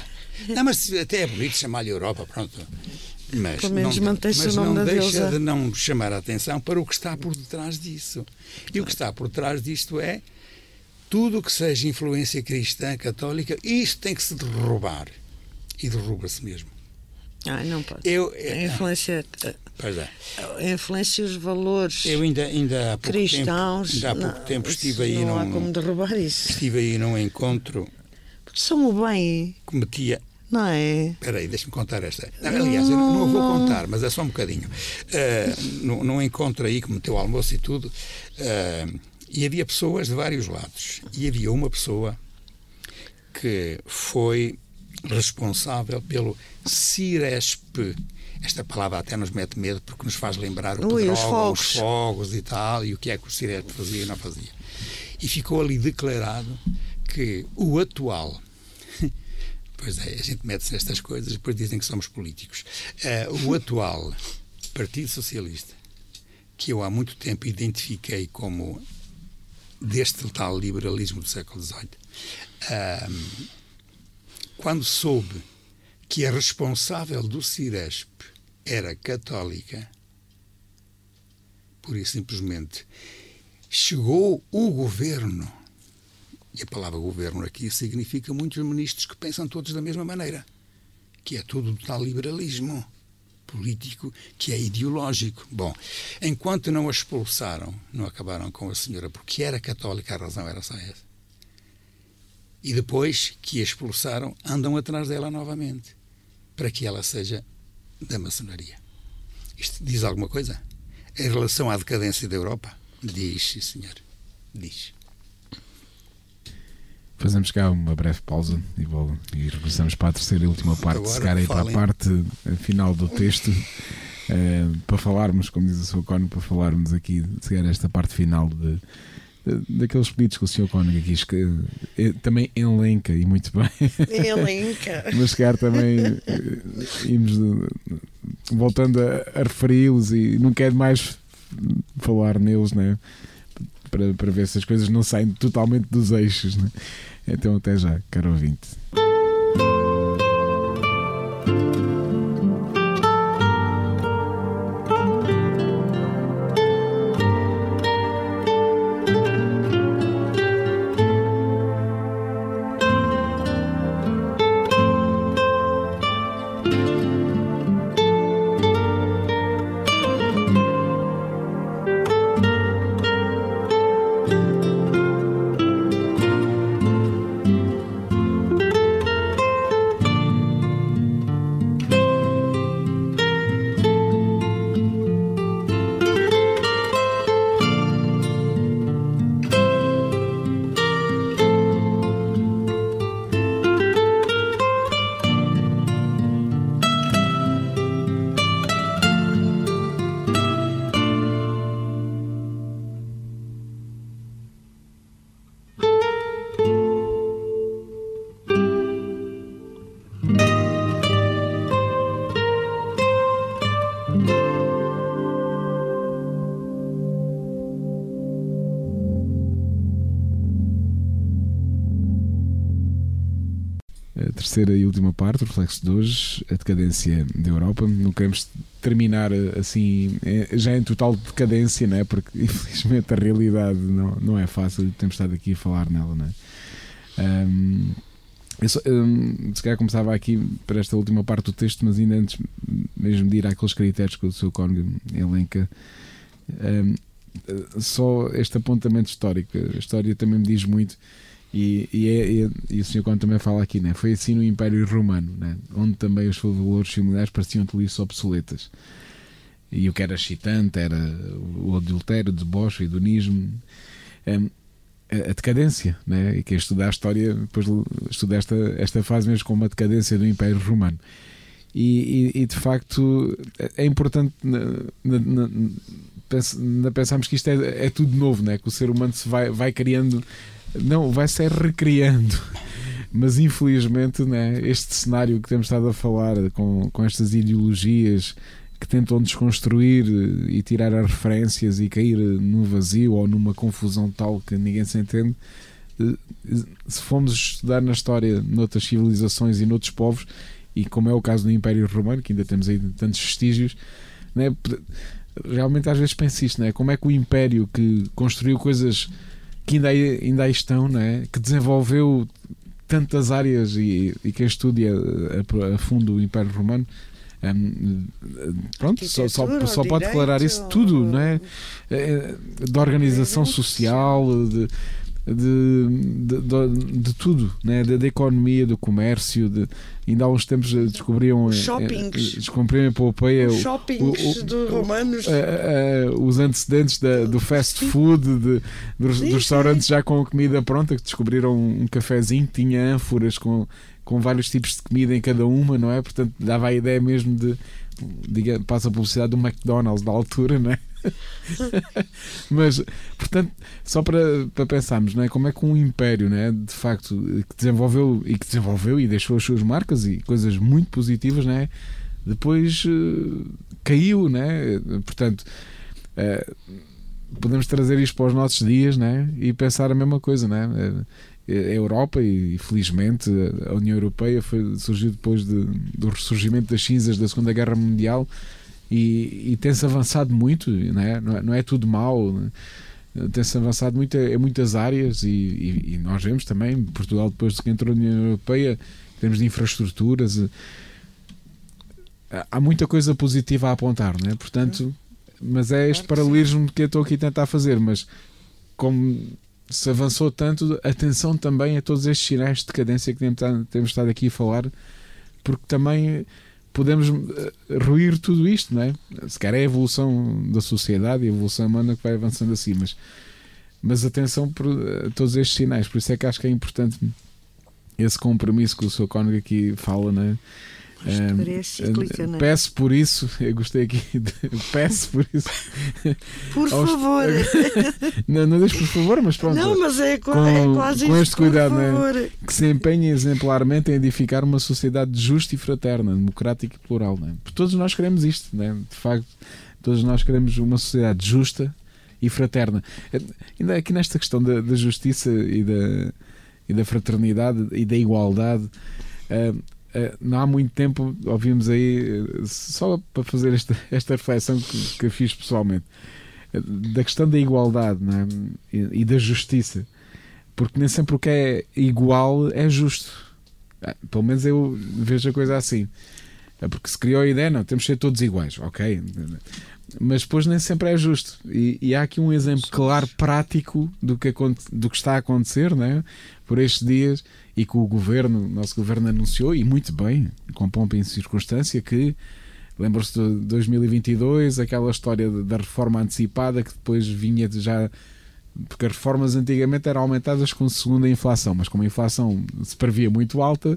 Speaker 3: não, mas até é bonito chamar-lhe Europa, pronto. Mas
Speaker 4: Pelo menos
Speaker 3: não, mas não deixa
Speaker 4: deusa.
Speaker 3: de não chamar a atenção para o que está por detrás disso. E o que está por trás disto é tudo o que seja influência cristã, católica, isto tem que se derrubar. E derruba-se mesmo.
Speaker 4: Ah, não pode.
Speaker 3: Eu,
Speaker 4: A influência,
Speaker 3: pois é.
Speaker 4: a influência e os valores
Speaker 3: Eu ainda, ainda há pouco
Speaker 4: cristãos.
Speaker 3: tempo, ainda há pouco tempo estive aí
Speaker 4: não há
Speaker 3: num,
Speaker 4: como derrubar isso.
Speaker 3: estive aí num encontro
Speaker 4: Porque são o bem,
Speaker 3: que metia
Speaker 4: não é?
Speaker 3: Espera aí, deixa-me contar esta. Aliás, eu não a vou contar, mas é só um bocadinho. Uh, num, num encontro aí que meteu almoço e tudo, uh, e havia pessoas de vários lados. E havia uma pessoa que foi responsável pelo CIRESP. Esta palavra até nos mete medo porque nos faz lembrar o
Speaker 4: Ui, os
Speaker 3: Pedrógão, os
Speaker 4: fogos.
Speaker 3: fogos e tal, e o que é que o CIRESP fazia e não fazia. E ficou ali declarado que o atual Pois é, a gente mete-se nestas coisas e depois dizem que somos políticos. Eh, o atual Partido Socialista, que eu há muito tempo identifiquei como deste tal liberalismo do século XVIII, ahm, quando soube que a responsável do Ciresp era católica, por isso simplesmente chegou o governo a palavra governo aqui significa muitos ministros que pensam todos da mesma maneira, que é tudo do tal liberalismo político que é ideológico. Bom, enquanto não a expulsaram, não acabaram com a senhora porque era católica, a razão era só essa. E depois que a expulsaram, andam atrás dela novamente, para que ela seja da maçonaria. Isto diz alguma coisa? Em relação à decadência da Europa? Diz, sim, senhor. Diz.
Speaker 2: Fazemos cá uma breve pausa e, vou, e regressamos para a terceira e última parte,
Speaker 3: Agora
Speaker 2: chegar aí para a parte eh, final do texto, eh, para falarmos, como diz o Sr. Cónigo, para falarmos aqui, chegar a esta parte final de, de- daqueles pedidos que o Sr. Cónigo aqui esque- eh, também elenca e muito bem,
Speaker 4: Elenca.
Speaker 2: mas chegar também, eh, irmos voltando a, a referi-los e não quero mais falar neles, né? Para, para ver se as coisas não saem totalmente dos eixos, né? Então, até já, caro ouvinte. Terceira e última parte, o reflexo de hoje, a decadência da Europa. Não queremos terminar eh, assim, eh, já em total decadência, né? porque infelizmente a realidade não, não é fácil, temos estado aqui a falar nela. Né? Um, eu só, um, se calhar começava aqui para esta última parte do texto, mas ainda antes mesmo de ir àqueles critérios que o seu Cónigo elenca, um, só este apontamento histórico, a história também me diz muito e, e, é, é, e o Sr. Conte também fala aqui, né? foi assim no Império Romano, né? onde também os valores similares pareciam isso obsoletas. E o que era excitante era o adultério, o deboche, o hedonismo, um, a, a decadência. Né? E quem estuda a história depois estuda esta, esta fase mesmo como a decadência do Império Romano. E, e, e de facto é importante na, na, na, pensarmos que isto é, é tudo novo, né? que o ser humano se vai, vai criando não, vai ser recriando. Mas infelizmente, né, este cenário que temos estado a falar, com, com estas ideologias que tentam desconstruir e tirar as referências e cair no vazio ou numa confusão tal que ninguém se entende, eh, se formos estudar na história noutras civilizações e noutros povos, e como é o caso do Império Romano, que ainda temos aí tantos vestígios, né, realmente às vezes penso isto, né, como é que o Império que construiu coisas que ainda aí, ainda aí estão, né? que desenvolveu tantas áreas e, e quem estuda a, a, fundo o Império Romano um, pronto, só, só, só pode declarar isso tudo, não é? é da organização social, de, de, de, de, de tudo, né? da, economia, do comércio. De, ainda há uns tempos descobriam.
Speaker 4: Os shoppings.
Speaker 2: Descobriram em Popeia.
Speaker 4: Os shoppings o, o, dos romanos.
Speaker 2: os antecedentes da, do fast food, de, dos, sim, dos restaurantes já com comida pronta, que descobriram um cafezinho que tinha ânforas com, com vários tipos de comida em cada uma, não é? Portanto, dava a ideia mesmo de. Diga, passa a publicidade do McDonald's da altura, não é? Mas, portanto, só para, para pensarmos, não é? como é que um império, não é? de facto, que desenvolveu e que desenvolveu e deixou as suas marcas e coisas muito positivas, não é? depois uh, caiu, não é? portanto. Uh, podemos trazer isto para os nossos dias né? e pensar a mesma coisa. Né? A Europa, e felizmente a União Europeia foi, surgiu depois de, do ressurgimento das cinzas da Segunda Guerra Mundial e, e tem-se avançado muito, né? não, é, não é tudo mau. Né? Tem-se avançado muito em muitas áreas e, e, e, nós vemos também, Portugal, depois de que entrou na União Europeia, em termos de infraestruturas, eh, há muita coisa positiva a apontar, né? portanto, mas é este paralelismo que eu estou aqui a tentar fazer. Mas como se avançou tanto, atenção também a todos estes sinais de decadência que temos estado aqui a falar, porque também podemos eh, ruir tudo isto, não é? Se calhar é a evolução da sociedade e a evolução humana que vai avançando assim, mas, mas atenção a todos estes sinais, por isso é que acho que é importante esse compromisso que o Sr. Cónigo aqui fala, não é?
Speaker 4: É cíclica,
Speaker 2: não é? Peço por isso, eu gostei aqui, de, peço por isso.
Speaker 4: Por aos, favor.
Speaker 2: não, não deixe por favor, mas pronto.
Speaker 4: Não, mas é,
Speaker 2: com,
Speaker 4: é quase
Speaker 2: Com
Speaker 4: este
Speaker 2: cuidado, né? que se empenhe exemplarmente em edificar uma sociedade justa e fraterna, democrática e plural. Né? Porque todos nós queremos isto, né? de facto, todos nós queremos uma sociedade justa e fraterna. Ainda aqui nesta questão da, da justiça e da, e da fraternidade e da igualdade. Uh, eh, não há muito tempo ouvimos aí, eh, só para fazer esta, esta reflexão que, que fiz pessoalmente, eh, da questão da igualdade é? e, e, da justiça, porque nem sempre o que é igual é justo. Pelo menos eu vejo a coisa assim. É porque se criou a ideia, não, temos de ser todos iguais, ok? Mas depois nem sempre é justo. E, e há aqui um exemplo claro, prático do que, do que está a acontecer né? por estes dias e que o governo, nosso governo anunciou, e muito bem, com pompa e circunstância, que lembram-se de 2022, aquela história da reforma antecipada que depois vinha de já. Porque as reformas antigamente eram aumentadas com segunda inflação, mas como a inflação se previa muito alta,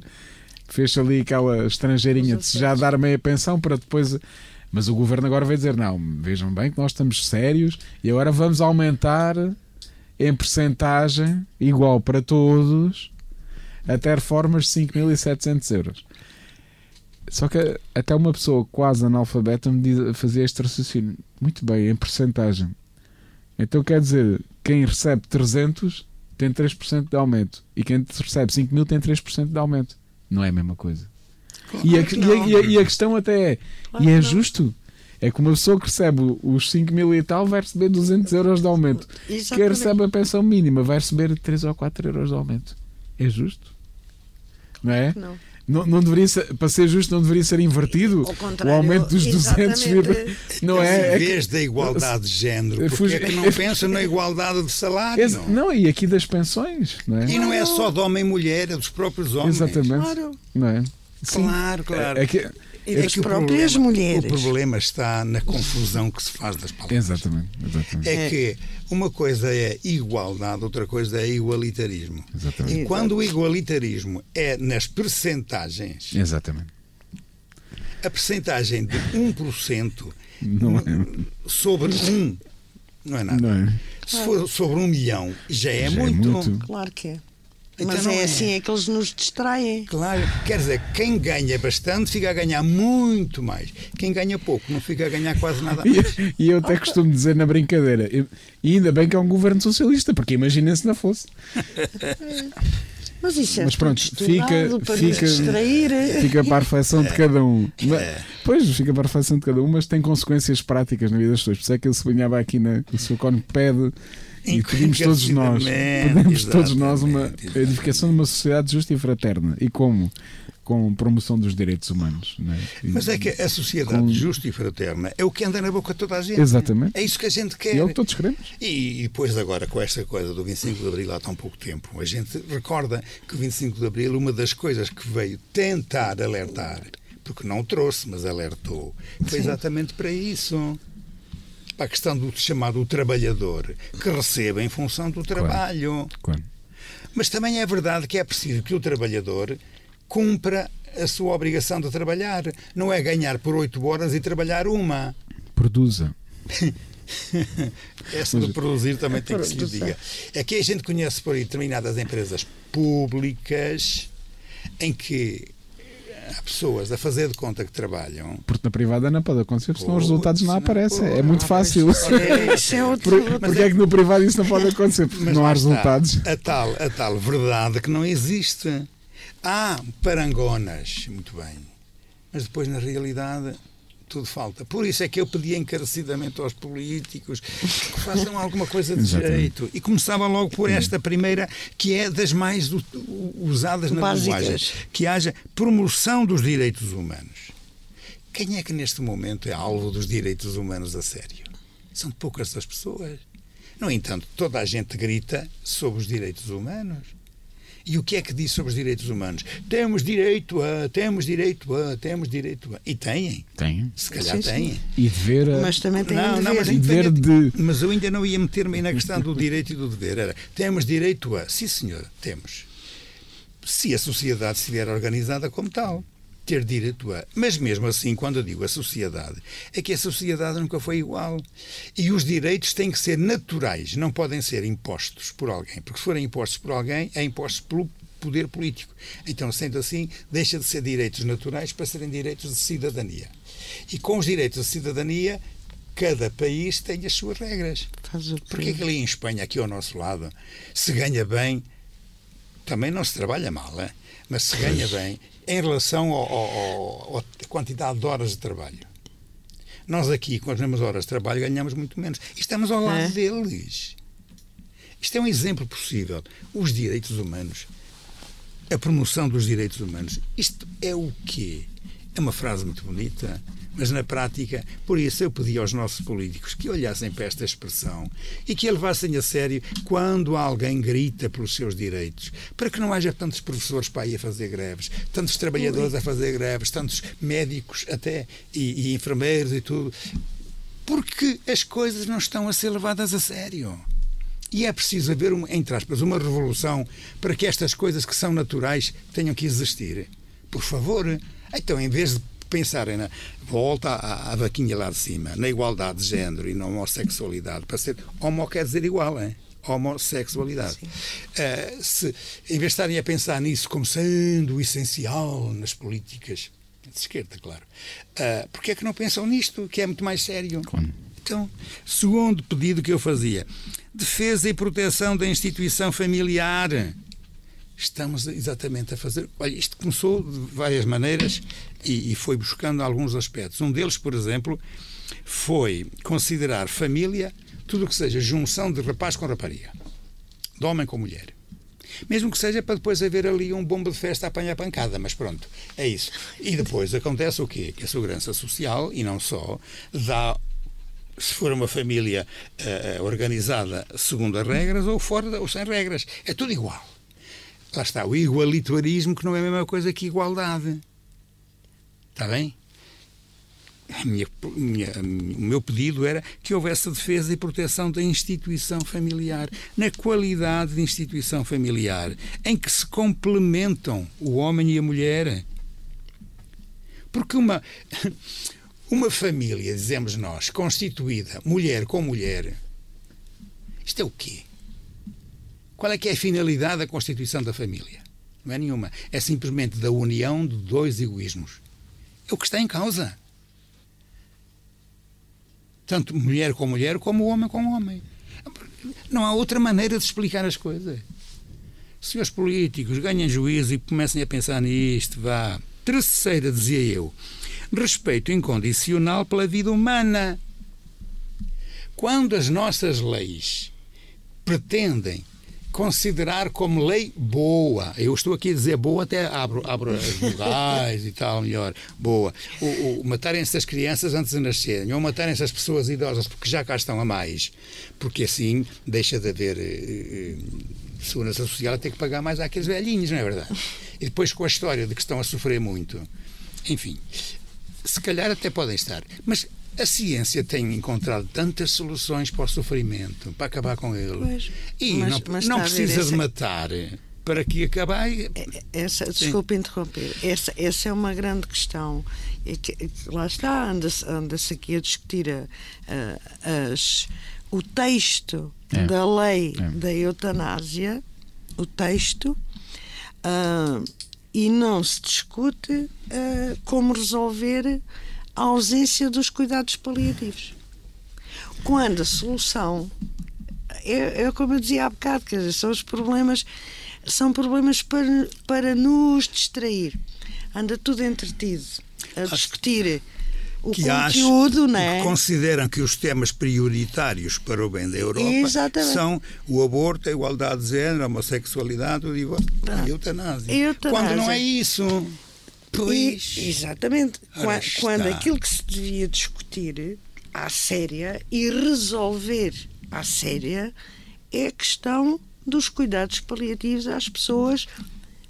Speaker 2: fez ali aquela estrangeirinha de já dar meia pensão para depois. Mas o governo agora vai dizer: não, vejam bem que nós estamos sérios e agora vamos aumentar em percentagem igual para todos até reformas de 5.700 euros. Só que até uma pessoa quase analfabeta me diz, fazia este raciocínio. Muito bem, em percentagem. Então quer dizer, quem recebe 300 tem 3% de aumento e quem recebe 5 mil tem 3% de aumento. Não é a mesma coisa.
Speaker 3: Claro
Speaker 2: E a, e a- e a- e a questão até é:
Speaker 4: Claro
Speaker 2: e é justo? É que uma pessoa que recebe os 5 mil e tal vai receber 200 euros de aumento. Quem
Speaker 4: Exatamente.
Speaker 2: recebe a pensão mínima vai receber 3 ou 4 euros de aumento. É justo? Não é?
Speaker 4: Não.
Speaker 2: Não, não deveria ser, para ser justo, não deveria ser invertido o aumento dos 200
Speaker 4: exatamente.
Speaker 2: vírgula- Não é? é
Speaker 3: em
Speaker 2: que-
Speaker 3: vez da igualdade de género, porque é que não pensam na igualdade de salário?
Speaker 2: Esse- não, e aqui das pensões, não é?
Speaker 3: E não é só de homem e mulher, é dos próprios homens.
Speaker 2: Exatamente.
Speaker 4: Claro.
Speaker 2: Não é? Sim.
Speaker 3: Claro, claro.
Speaker 2: É
Speaker 3: É que o
Speaker 4: próprias
Speaker 3: problema-
Speaker 4: mulheres.
Speaker 3: O problema está na confusão que se faz das palavras.
Speaker 2: Exatamente, exatamente.
Speaker 3: É que uma coisa é igualdade, outra coisa é igualitarismo.
Speaker 2: Exatamente.
Speaker 3: E quando o igualitarismo é nas percentagens,
Speaker 2: Exatamente.
Speaker 3: a percentagem de 1%
Speaker 2: Não é?
Speaker 3: sobre um não é nada.
Speaker 2: Não é?
Speaker 3: Se for sobre um milhão, já é,
Speaker 2: Já é
Speaker 3: muito.
Speaker 2: muito.
Speaker 4: Claro que é.
Speaker 3: Então
Speaker 4: Mas
Speaker 3: não
Speaker 4: é
Speaker 3: é.
Speaker 4: assim é que eles nos distraem.
Speaker 3: Claro, quer dizer, quem ganha bastante fica a ganhar muito mais. Quem ganha pouco não fica a ganhar quase nada mais.
Speaker 2: E, e eu até costumo dizer na brincadeira, eu- e ainda bem que é um governo socialista, porque imaginem se não fosse.
Speaker 4: Mas isso é
Speaker 2: Mas pronto,
Speaker 4: tudo
Speaker 2: fica-
Speaker 4: para
Speaker 2: fica-
Speaker 4: distrair.
Speaker 2: Fica para a reflexão de cada um.
Speaker 3: É.
Speaker 2: Mas- Pois, fica para a reflexão de cada um, mas tem consequências práticas na vida das pessoas. Por isso é que eu sublinhava aqui na, que o Sr. Cónigo pede e pedimos todos nós, pedimos todos nós uma
Speaker 3: exatamente,
Speaker 2: edificação de uma sociedade justa e fraterna. E como? Com promoção dos direitos humanos. é? E-
Speaker 3: Mas é que a sociedade
Speaker 2: Com-
Speaker 3: justa e fraterna é o que anda na boca de toda a gente.
Speaker 2: Exatamente.
Speaker 3: É isso que a gente
Speaker 2: E
Speaker 3: quer.
Speaker 2: é o que todos queremos.
Speaker 3: E, e depois agora com esta coisa do 25 de Abril há tão pouco tempo, a gente recorda que o 25 de Abril, uma das coisas que veio tentar alertar, porque não trouxe, mas alertou, foi exatamente para isso. Para a questão do chamado trabalhador, que recebe em função do trabalho.
Speaker 2: Claro.
Speaker 3: Mas também é verdade que é preciso que o trabalhador cumpra a sua obrigação de trabalhar. Não é ganhar por oito horas e trabalhar uma.
Speaker 2: Produza.
Speaker 3: Essa de produzir também tem que se lhe diga. É que a gente conhece por aí determinadas empresas públicas em que há pessoas a fazer de conta que trabalham.
Speaker 2: Porque na privada não pode acontecer, senão os resultados não
Speaker 3: não
Speaker 2: aparecem. É muito fácil.
Speaker 3: É,
Speaker 4: Isso é outro.
Speaker 2: Por, porque é que no privado isso não pode acontecer? Porque
Speaker 3: Mas
Speaker 2: não há resultados.
Speaker 3: A tal, a tal verdade que não existe. Há parangonas, muito bem. Mas depois, na realidade, tudo falta. Por isso é que eu pedi encarecidamente aos políticos que façam alguma coisa de jeito. E começava logo por esta primeira, que é das mais usadas na
Speaker 4: Básicas.
Speaker 3: linguagem. Que haja promoção dos direitos humanos. Quem é que neste momento é alvo dos direitos humanos a sério? São poucas as pessoas. No entanto, toda a gente grita sobre os direitos humanos. E o que é que diz sobre os direitos humanos? Temos direito a, temos direito a, temos direito a. E têm.
Speaker 2: Tem.
Speaker 3: Se calhar
Speaker 4: Sim, sim.
Speaker 3: têm.
Speaker 2: E dever a.
Speaker 4: Mas também tem
Speaker 3: Não,
Speaker 4: um
Speaker 3: não, mas,
Speaker 4: dever.
Speaker 2: De-
Speaker 3: mas eu ainda não ia meter-me na questão do direito e do dever. Era, temos direito a. Sim, senhor, temos. Se a sociedade estiver organizada como tal. Ter direito a. Mas mesmo assim, quando eu digo a sociedade, é que a sociedade nunca foi igual. E os direitos têm que ser naturais, não podem ser impostos por alguém. Porque se forem impostos por alguém, é impostos pelo poder político. Então, sendo assim, deixa de ser direitos naturais para serem direitos de cidadania. E com os direitos de cidadania, cada país tem as suas regras. Porque é que ali em Espanha, aqui ao nosso lado, se ganha bem, também não se trabalha mal, é? mas se ganha bem em relação à quantidade de horas de trabalho. Nós aqui, com as mesmas horas de trabalho, ganhamos muito menos. E estamos ao lado
Speaker 4: É.
Speaker 3: deles. Isto é um exemplo possível. Os direitos humanos, a promoção dos direitos humanos, isto é o quê? É uma frase muito bonita, mas na prática, por isso eu pedi aos nossos políticos que olhassem para esta expressão e que a levassem a sério quando alguém grita pelos seus direitos, para que não haja tantos professores para ir a fazer greves, tantos trabalhadores a fazer greves, tantos médicos até e, e enfermeiros e tudo, porque as coisas não estão a ser levadas a sério. E é preciso haver, uma, entre aspas, uma revolução para que estas coisas que são naturais tenham que existir. Por favor. Então, em vez de pensarem na volta à, à vaquinha lá de cima, na igualdade de género e na homossexualidade, para ser homo quer dizer igual, é? Homossexualidade. Eh, se, em vez de estarem a pensar nisso como sendo o essencial nas políticas de esquerda, claro, uh, porque é que não pensam nisto, que é muito mais sério?
Speaker 2: Claro.
Speaker 3: Então, segundo pedido que eu fazia, defesa e proteção da instituição familiar. Estamos exatamente a fazer. Olha, isto começou de várias maneiras e, e foi buscando alguns aspectos. Um deles, por exemplo, foi considerar família tudo o que seja junção de rapaz com rapariga, de homem com mulher. Mesmo que seja para depois haver ali um bombo de festa a apanhar pancada, mas pronto, é isso. E depois acontece o quê? Que a segurança social, e não só, dá se for uma família uh, organizada segundo as regras ou fora ou sem regras. É tudo igual. Lá está, o igualitarismo que não é a mesma coisa que igualdade. Está bem? Minha, minha, o meu pedido era que houvesse defesa e proteção da instituição familiar, na qualidade de instituição familiar, em que se complementam o homem e a mulher. Porque uma, uma família, dizemos nós, constituída mulher com mulher, isto é o quê? Qual é que é a finalidade da constituição da família? Não é nenhuma. É simplesmente da união de dois egoísmos. É o que está em causa tanto mulher com mulher, como homem com homem. Não há outra maneira de explicar as coisas. Se os políticos ganhem juízo e comecem a pensar nisto, vá. Terceira, dizia eu, respeito incondicional pela vida humana. Quando as nossas leis pretendem considerar como lei boa. Eu estou aqui a dizer boa, até abro, abro as vogais e tal, melhor. Boa. O, o matarem-se as crianças antes de nascerem, ou matarem-se as pessoas idosas porque já cá estão a mais. Porque assim deixa de haver eh, segurança social a ter que pagar mais àqueles velhinhos, não é verdade? E depois com a história de que estão a sofrer muito. Enfim, se calhar até podem estar. Mas a ciência tem encontrado tantas soluções para o sofrimento, para acabar com ele. Pois, e mas, não, mas não precisa de matar para que acabe.
Speaker 4: É, essa, desculpe interromper. Essa, essa é uma grande questão. E que, lá está, anda-se anda aqui a discutir a, a, as, o texto é. da lei é. da eutanásia, o texto, uh, e não se discute uh, como resolver a ausência dos cuidados paliativos. Quando a solução é, é como eu dizia há bocado, quer dizer, são os problemas, são problemas para, para nos distrair. Anda tudo entretido a discutir o que conteúdo,
Speaker 3: não é? Que consideram que os temas prioritários para o bem da Europa Exatamente. são o aborto, a igualdade de género, a homossexualidade, o divórcio, a eutanásia. eutanásia. Quando não é isso.
Speaker 4: Pois. E, exatamente. Quando, quando, aquilo que se devia discutir à séria e resolver à séria é a questão dos cuidados paliativos às pessoas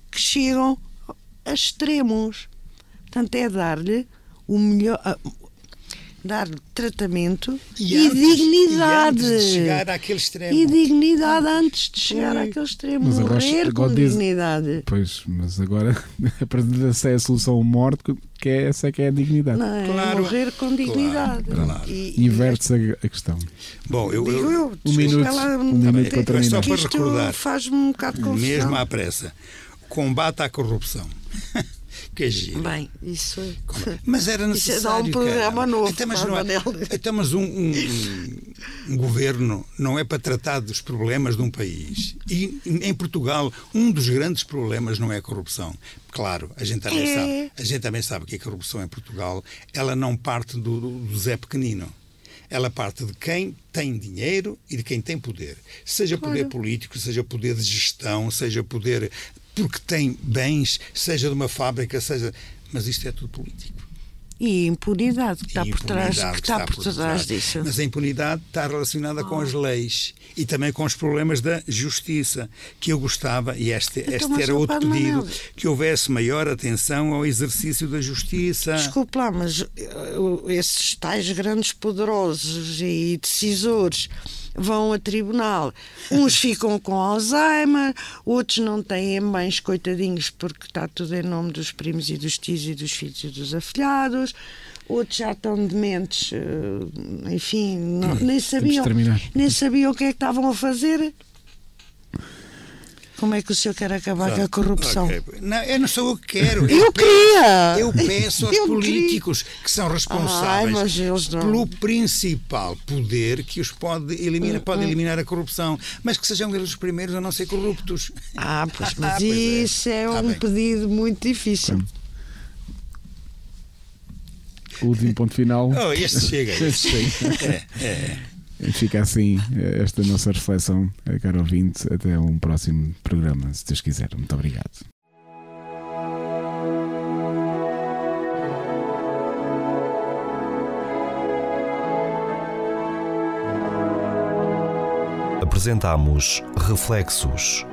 Speaker 4: que chegam a extremos. Portanto, é dar-lhe o melhor, dar tratamento e, e antes, dignidade. E antes
Speaker 3: de chegar àquele extremo.
Speaker 4: E dignidade antes de chegar pois. àquele extremo. Mas Morrer agora com diz, dignidade.
Speaker 2: Pois, mas agora apresenta-se a solução morte, que é essa que é a dignidade.
Speaker 4: Não, é claro, morrer com dignidade.
Speaker 2: Claro, claro. E, Inverte-se a, a, questão.
Speaker 3: Bom, eu,
Speaker 4: eu, eu
Speaker 2: um minuto, ela, um minuto para terminar.
Speaker 3: Só para recordar,
Speaker 4: faz-me um bocado de confusão.
Speaker 3: Mesmo à pressa, combate à corrupção. Que giro.
Speaker 4: Bem, isso.
Speaker 3: É? Mas era necessário. Isso é dar um
Speaker 4: programa novo.
Speaker 3: Até mas, não é, até mas um, um, um, governo não é para tratar dos problemas de um país. E em Portugal, um dos grandes problemas não é a corrupção. Claro, a gente também é. sabe. A gente também sabe que a corrupção em Portugal ela não parte do, do Zé Pequenino ela parte de quem tem dinheiro e de quem tem poder. Seja claro. poder político, seja poder de gestão, seja poder porque tem bens, seja de uma fábrica, seja. Mas isto é tudo político.
Speaker 4: E impunidade que está, por trás, que está, por trás disso.
Speaker 3: Mas a impunidade está relacionada oh. com as leis e também com os problemas da justiça, que eu gostava, e este, então, este era outro pedido, que houvesse maior atenção ao exercício da justiça.
Speaker 4: Desculpe lá, mas uh, esses tais grandes poderosos e decisores vão a tribunal. Uns ficam com Alzheimer, outros não têm mães, coitadinhos, porque está tudo em nome dos primos e dos tios e dos filhos e dos afilhados. Outros já estão dementes, eh, enfim, não, nem, sabiam, nem sabiam o que é que estavam a fazer. Como é que o senhor quer acabar com a corrupção.
Speaker 3: Okay. Não, eu não sou eu que quero.
Speaker 4: Eu,
Speaker 3: eu
Speaker 4: queria!
Speaker 3: Eu peço aos eu políticos queria. que são responsáveis
Speaker 4: Ai,
Speaker 3: pelo principal poder que os pode eliminar, pode hum, hum. eliminar a corrupção, mas que sejam eles os primeiros a não ser corruptos.
Speaker 4: Ah, pois, mas ah, isso é, é um bem. pedido muito difícil.
Speaker 2: O último ponto final.
Speaker 3: Oh, este chega. Este chega. é, é.
Speaker 2: Fica assim esta nossa reflexão, caro ouvinte. Até um próximo programa, se Deus quiser. Muito obrigado.
Speaker 1: Apresentamos Reflexos.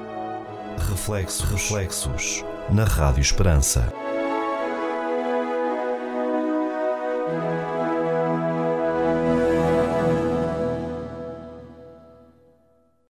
Speaker 1: Reflexos, reflexos na Rádio Esperança.